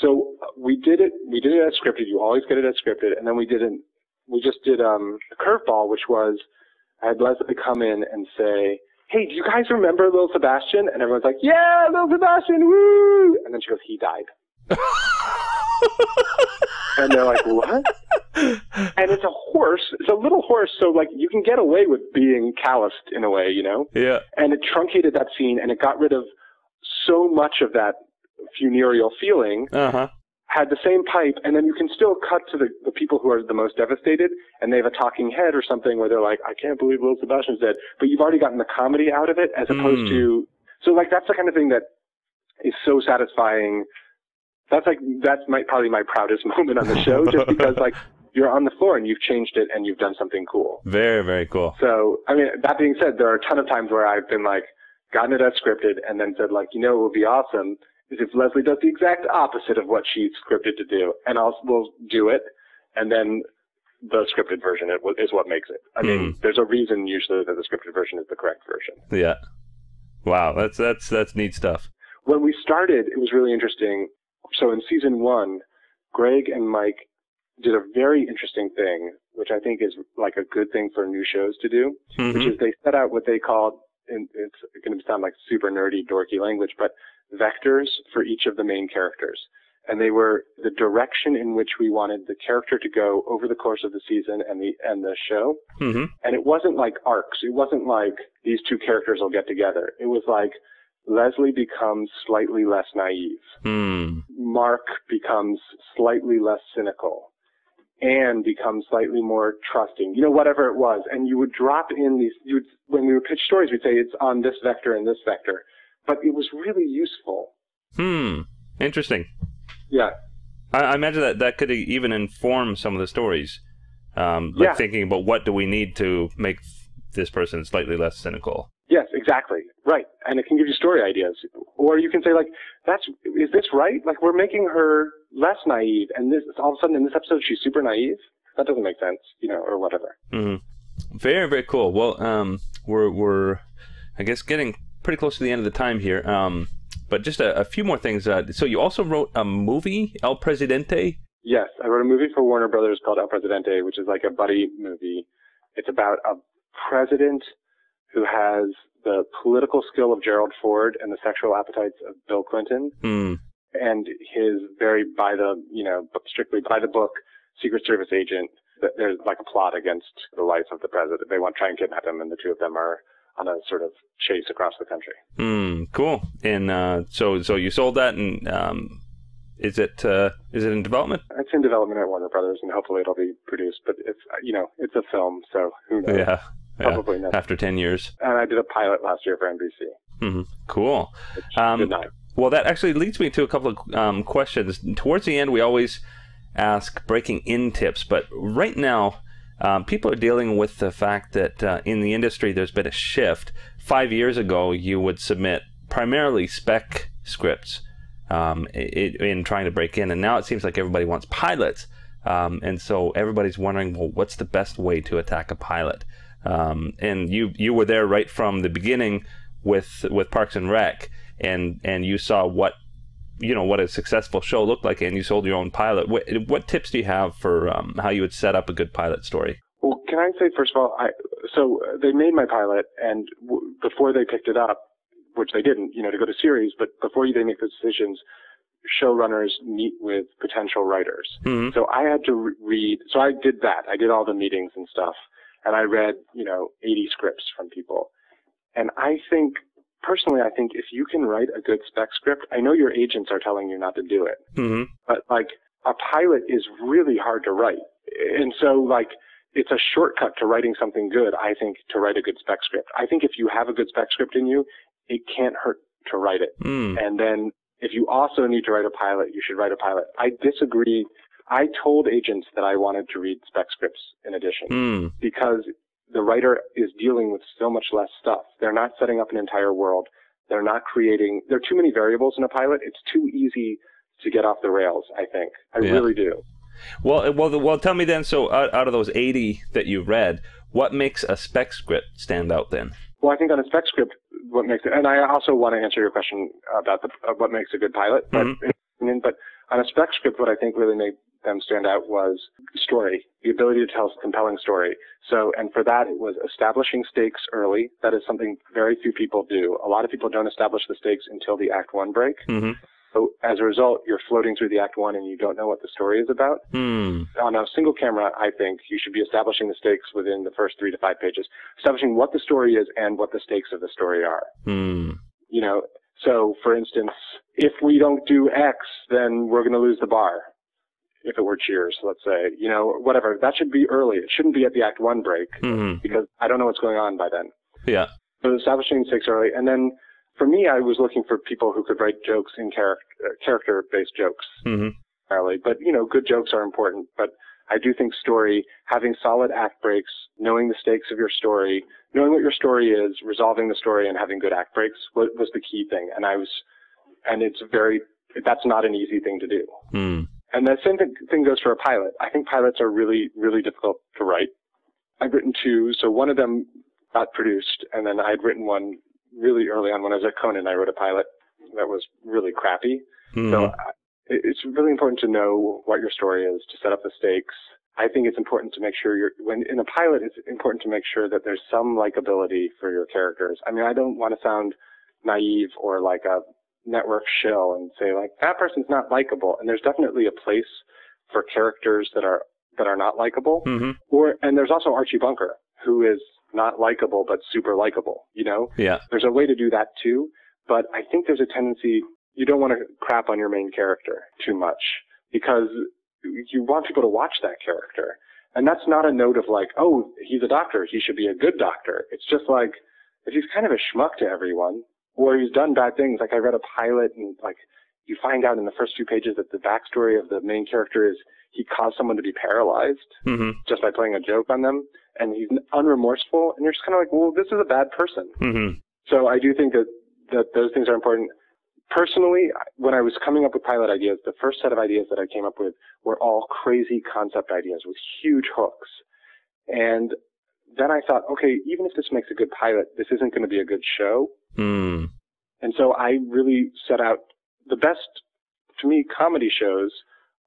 So uh, we did it. We did it as scripted. You always get it as scripted, and then we didn't. We just did um, a curveball, which was I had Leslie come in and say, "Hey, do you guys remember Little Sebastian?" And everyone's like, "Yeah, Little Sebastian, woo!" And then she goes, "He died," and they're like, "What?" And it's a horse. It's a little horse, so like you can get away with being calloused in a way, you know yeah. and it truncated that scene and it got rid of so much of that funereal feeling Uh-huh. had the same pipe and then you can still cut to the, the people who are the most devastated and they have a talking head or something where they're like i can't believe will sebastian's dead but you've already gotten the comedy out of it as opposed Mm. to so like that's the kind of thing that is so satisfying that's like that's my probably my proudest moment on the show just because like you're on the floor and you've changed it and you've done something cool Very, very cool. so, I mean, that being said, there are a ton of times where I've been like, gotten it as scripted and then said like, you know, what would be awesome is if Leslie does the exact opposite of what she's scripted to do, and I'll we'll do it, and then the scripted version is what makes it. I mean, hmm. there's a reason usually that the scripted version is the correct version. Yeah. Wow, that's that's that's neat stuff. When we started, it was really interesting. So in season one, Greg and Mike did a very interesting thing, which I think is like a good thing for new shows to do. which Mhm. is they set out what they called, and it's going to sound like super nerdy, dorky language, but vectors for each of the main characters. And they were the direction in which we wanted the character to go over the course of the season and the and the show. Mhm. And it wasn't like arcs. It wasn't like these two characters will get together. It was like Leslie becomes slightly less naive. Hmm. Mark becomes slightly less cynical. Anne becomes slightly more trusting, you know, whatever it was. And you would drop in these, you would, when we would pitch stories, we'd say it's on this vector and this vector. But it was really useful. Hmm. Interesting. Yeah. I, I imagine that that could even inform some of the stories. Um, like Yeah. thinking about what do we need to make this person slightly less cynical. Yes, exactly. Right. And it can give you story ideas. Or you can say like, that's, is this right? Like we're making her less naive and this, all of a sudden in this episode she's super naive? That doesn't make sense, you know, or whatever. hmm Very, very cool. Well, um, we're we're, I guess, getting pretty close to the end of the time here. Um, but just a, a few more things. Uh, so you also wrote a movie, El Presidente. Yes, I wrote a movie for Warner Brothers called El Presidente, which is like a buddy movie. It's about a president who has the political skill of Gerald Ford and the sexual appetites of Bill Clinton, Hmm. and his very by the you know strictly by the book Secret Service agent. Th- There's like a plot against the life of the president. They want to try and kidnap him, and the two of them are on a sort of chase across the country. Mm, cool. And uh, so so you sold that, and um, is it uh, is it in development? It's in development at Warner Brothers, and hopefully it'll be produced. But it's you know it's a film, so who knows? Yeah. Probably not. After ten years. And I did a pilot last year for NBC. Mm-hmm. Cool. Um, good night. Well, that actually leads me to a couple of um, questions. Towards the end, we always ask breaking in tips, but right now, um, people are dealing with the fact that uh, in the industry there's been a shift. Five years ago, you would submit primarily spec scripts um, i in trying to break in, and now it seems like everybody wants pilots. Um, and so everybody's wondering, well, what's the best way to attack a pilot? Um, and you you were there right from the beginning with with Parks and Rec, and and you saw what you know what a successful show looked like, and you sold your own pilot. What, what tips do you have for um, how you would set up a good pilot story? Well, can I say first of all, I so uh, they made my pilot, and w- before they picked it up, which they didn't, you know, to go to series, but before they make the decisions, showrunners meet with potential writers. Mm-hmm. So I had to re- read. So I did that. I did all the meetings and stuff, and I read, you know, 80 scripts from people. And I think, personally, I think if you can write a good spec script, I know your agents are telling you not to do it, Mm-hmm. but like a pilot is really hard to write. And so like it's a shortcut to writing something good, I think, to write a good spec script. I think if you have a good spec script in you, it can't hurt to write it. Mm. And then if you also need to write a pilot, you should write a pilot. I disagree. I told agents that I wanted to read spec scripts in addition Mm. because the writer is dealing with so much less stuff. They're not setting up an entire world. They're not creating, there are too many variables in a pilot. It's too easy to get off the rails, I think. I Yeah. really do. Well, well, well. Tell me then. So, out, out of those eighty that you read, what makes a spec script stand out then? Well, I think on a spec script, what makes it, and I also want to answer your question about the, uh, what makes a good pilot, but, Mhm. but on a spec script, what I think really made them stand out was story, the ability to tell a compelling story. So, and for that, it was establishing stakes early. That is something very few people do. A lot of people don't establish the stakes until the act one break. Mm-hmm. So as a result, you're floating through the act one and you don't know what the story is about. Hmm. On a single camera, I think you should be establishing the stakes within the first three to five pages, establishing what the story is and what the stakes of the story are. Hmm. You know, so for instance, if we don't do X, then we're going to lose the bar. If it were Cheers, let's say, you know, whatever. That should be early. It shouldn't be at the act one break Mm-hmm. because I don't know what's going on by then. Yeah. So establishing stakes early, and then for me, I was looking for people who could write jokes in character, uh, character-based jokes Mm-hmm. entirely. But you know, good jokes are important. But I do think story, having solid act breaks, knowing the stakes of your story, knowing what your story is, resolving the story, and having good act breaks was, was the key thing. And I was, and it's very, that's not an easy thing to do. Hmm. And the same thing, goes for a pilot. I think pilots are really, really difficult to write. I've written two, so one of them got produced, and then I'd written one really early on when I was at Conan. I wrote a pilot that was really crappy. Hmm. So I- it's really important to know what your story is to set up the stakes. I think it's important to make sure you're when in a pilot. It's important to make sure that there's some likability for your characters. I mean, I don't want to sound naive or like a network shill and say like that person's not likable. And there's definitely a place for characters that are that are not likable. Mm-hmm. Or and there's also Archie Bunker who is not likable but super likable. You know, Yeah. there's a way to do that too, but I think there's a tendency you don't want to crap on your main character too much because you want people to watch that character. And that's not a note of like, oh, he's a doctor, he should be a good doctor. It's just like if he's kind of a schmuck to everyone or he's done bad things, like I read a pilot and like you find out in the first few pages that the backstory of the main character is he caused someone to be paralyzed Mm-hmm. just by playing a joke on them and he's unremorseful and you're just kind of like, well, this is a bad person. Mm-hmm. So I do think that, that those things are important. Personally, when I was coming up with pilot ideas, the first set of ideas that I came up with were all crazy concept ideas with huge hooks. And then I thought, okay, even if this makes a good pilot, this isn't going to be a good show. Hmm. And so I really set out the best, to me, comedy shows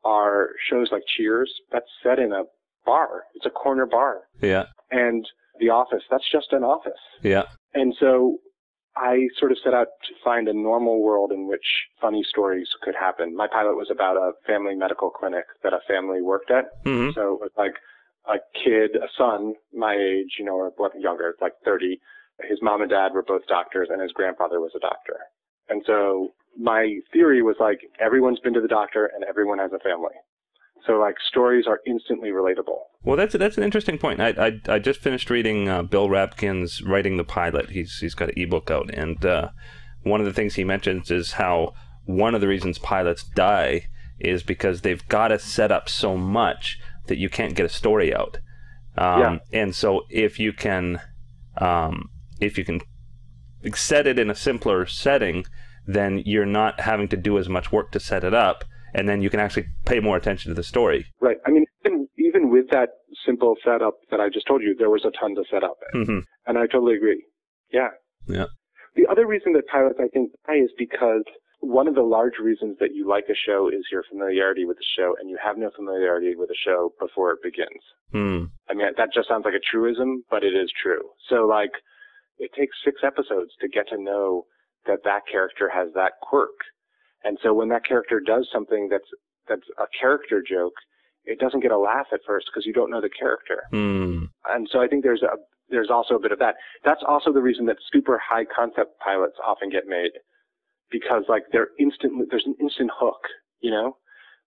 are shows like Cheers. That's set in a bar. It's a corner bar. Yeah. And The Office, that's just an office. Yeah. And so I sort of set out to find a normal world in which funny stories could happen. My pilot was about a family medical clinic that a family worked at. Mm-hmm. So it was like a kid, a son, my age, you know, or what younger, like 30, his mom and dad were both doctors, and his grandfather was a doctor. And so my theory was like everyone's been to the doctor and everyone has a family. So like stories are instantly relatable. Well, that's that's an interesting point. I I, I just finished reading uh, Bill Rabkin's writing the pilot. He's he's got an ebook out, and uh, one of the things he mentions is how one of the reasons pilots die is because they've got to set up so much that you can't get a story out. Um, yeah. And so if you can, um, if you can set it in a simpler setting, then you're not having to do as much work to set it up, and then you can actually pay more attention to the story. Right. I mean, even, even with that simple setup that I just told you, there was a ton to set up, mm-hmm. and I totally agree. Yeah. Yeah. The other reason that pilots, I think, die is because one of the large reasons that you like a show is your familiarity with the show, and you have no familiarity with the show before it begins. Hmm. I mean, that just sounds like a truism, but it is true. So, like, it takes six episodes to get to know that that character has that quirk. And so when that character does something that's that's a character joke, it doesn't get a laugh at first because you don't know the character. Mm. And so I think there's a there's also a bit of that. That's also the reason that super high concept pilots often get made because like they're instantly there's an instant hook, you know?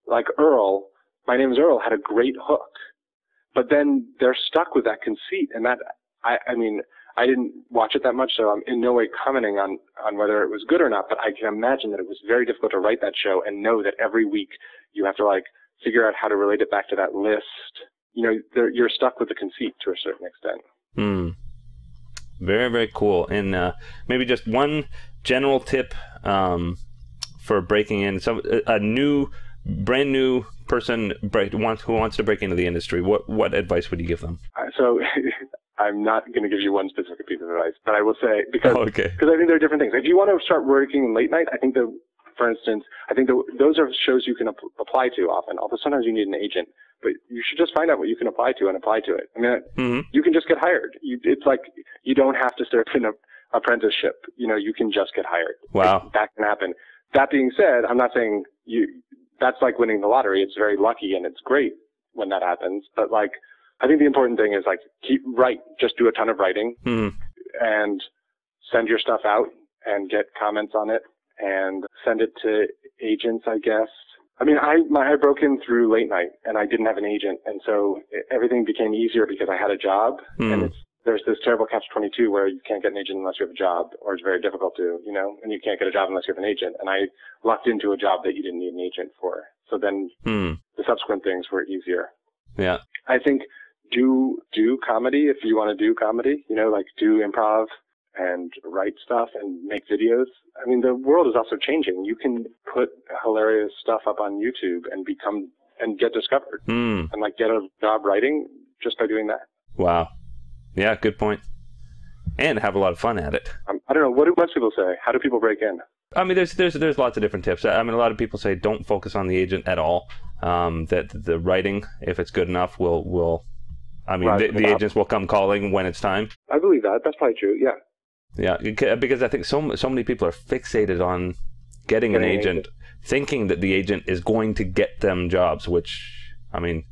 Like Earl, my name is Earl had a great hook. But then they're stuck with that conceit and that I I mean I didn't watch it that much, so I'm in no way commenting on, on whether it was good or not, but I can imagine that it was very difficult to write that show and know that every week you have to like figure out how to relate it back to that list. You know, you're stuck with the conceit to a certain extent. Hmm. Very, very cool. And uh, maybe just one general tip um, for breaking in some a new, brand new person break, wants, who wants to break into the industry. What what advice would you give them? Uh, so. I'm not going to give you one specific piece of advice, but I will say because oh, okay. because I think there are different things. If you want to start working late night, I think the, for instance, I think the, those are shows you can ap- apply to often. Although sometimes you need an agent, but you should just find out what you can apply to and apply to it. I mean, mm-hmm. you can just get hired. You, it's like you don't have to start an apprenticeship. You know, you can just get hired. Wow, that can happen. That being said, I'm not saying you. That's like winning the lottery. It's very lucky and it's great when that happens. But like, I think the important thing is like keep write. Just do a ton of writing mm-hmm. and send your stuff out and get comments on it and send it to agents, I guess, I mean, I my I broke in through late night, and I didn't have an agent, and so everything became easier because I had a job. Mm. And it's there's this terrible catch twenty two where you can't get an agent unless you have a job, or it's very difficult to, you know, and you can't get a job unless you have an agent. And I lucked into a job that you didn't need an agent for. So then mm. the subsequent things were easier. Yeah, I think do do comedy if you want to do comedy. You know, like do improv and write stuff and make videos. I mean, the world is also changing. You can put hilarious stuff up on YouTube and become and get discovered mm. and like get a job writing just by doing that. Wow. Yeah, good point. And have a lot of fun at it. Um, I don't know. What do most people say? How do people break in? I mean, there's there's there's lots of different tips. I mean, a lot of people say don't focus on the agent at all. Um, that the writing, if it's good enough, will will. I mean, the, the agents will come calling when it's time. I believe that. That's probably true. Yeah. Yeah, because I think so so many people are fixated on getting an agent, thinking that the agent is going to get them jobs. Which I mean,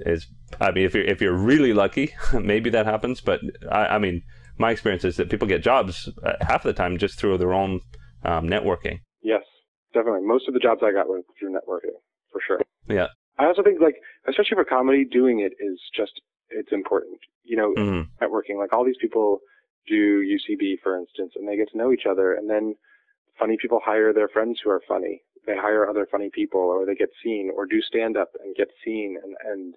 is I mean, if you're if you're really lucky, maybe that happens. But I, I mean, my experience is that people get jobs uh, half of the time just through their own um, networking. Yes, definitely. Most of the jobs I got were through networking, for sure. Yeah. I also think like, especially for comedy, doing it is just it's important. You know, mm-hmm. networking. Like all these people do UCB, for instance, and they get to know each other. And then funny people hire their friends who are funny. They hire other funny people, or they get seen, or do stand up and get seen. And, and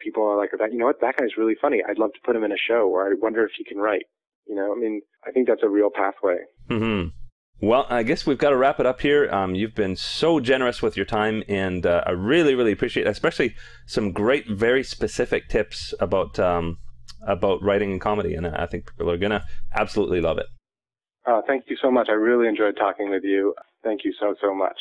people are like, that, you know what, that guy's really funny. I'd love to put him in a show, or I wonder if he can write. You know, I mean, I think that's a real pathway. Mm-hmm. Well, I guess we've got to wrap it up here. Um, you've been so generous with your time, and uh, I really, really appreciate it, especially some great, very specific tips about um, about writing and comedy, and I think people are gonna absolutely love it. Uh, thank you so much. I really enjoyed talking with you. Thank you so so much.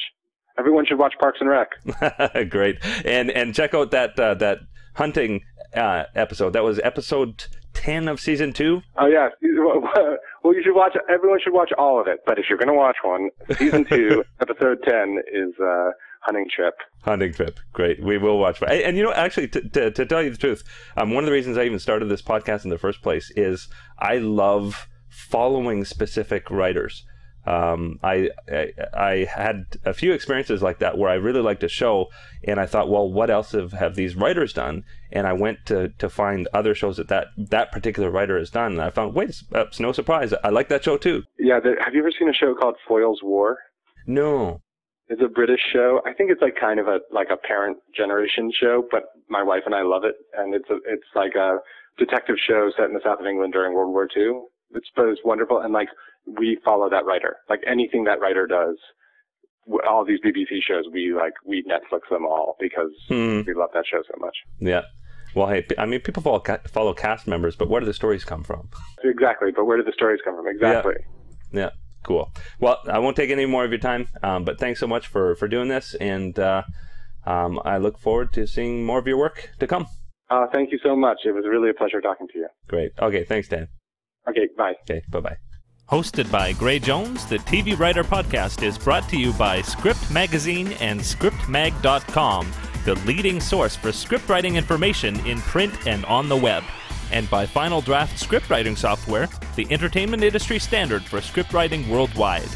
Everyone should watch Parks and Rec. Great, and and check out that uh, that hunting uh, episode. That was episode ten of season two. Oh yeah. Well, you should watch. Everyone should watch all of it. But if you're going to watch one, season two, episode ten is uh, Hunting Trip. Hunting Trip, great. We will watch. And, and you know, actually, to, to, to, tell you the truth, um, one of the reasons I even started this podcast in the first place is I love following specific writers. Um, I, I, I had a few experiences like that where I really liked a show, and I thought, well, what else have, have these writers done? And I went to, to find other shows that, that that particular writer has done, and I found, wait, it's, it's no surprise, I like that show too. Yeah, have you ever seen a show called Foyle's War? No. It's a British show. I think it's like kind of a like a parent generation show, but my wife and I love it, and it's a it's like a detective show set in the south of England during World War II. It's but it's wonderful, and like we follow that writer. Like anything that writer does, all these BBC shows, we like we Netflix them all because Hmm. we love that show so much. Yeah. Well, hey, I mean, people follow, follow cast members, but where do the stories come from? Exactly, but where did the stories come from? Exactly. Yeah, cool. Well, I won't take any more of your time, um, but thanks so much for, for doing this, and uh, um, I look forward to seeing more of your work to come. Uh, thank you so much. It was really a pleasure talking to you. Great. Okay, thanks, Dan. Okay, bye. Okay, bye bye. Hosted by Gray Jones, the TV Writer Podcast is brought to you by Script Magazine and ScriptMag.com, the leading source for scriptwriting information in print and on the web. And by Final Draft Scriptwriting Software, the entertainment industry standard for scriptwriting worldwide.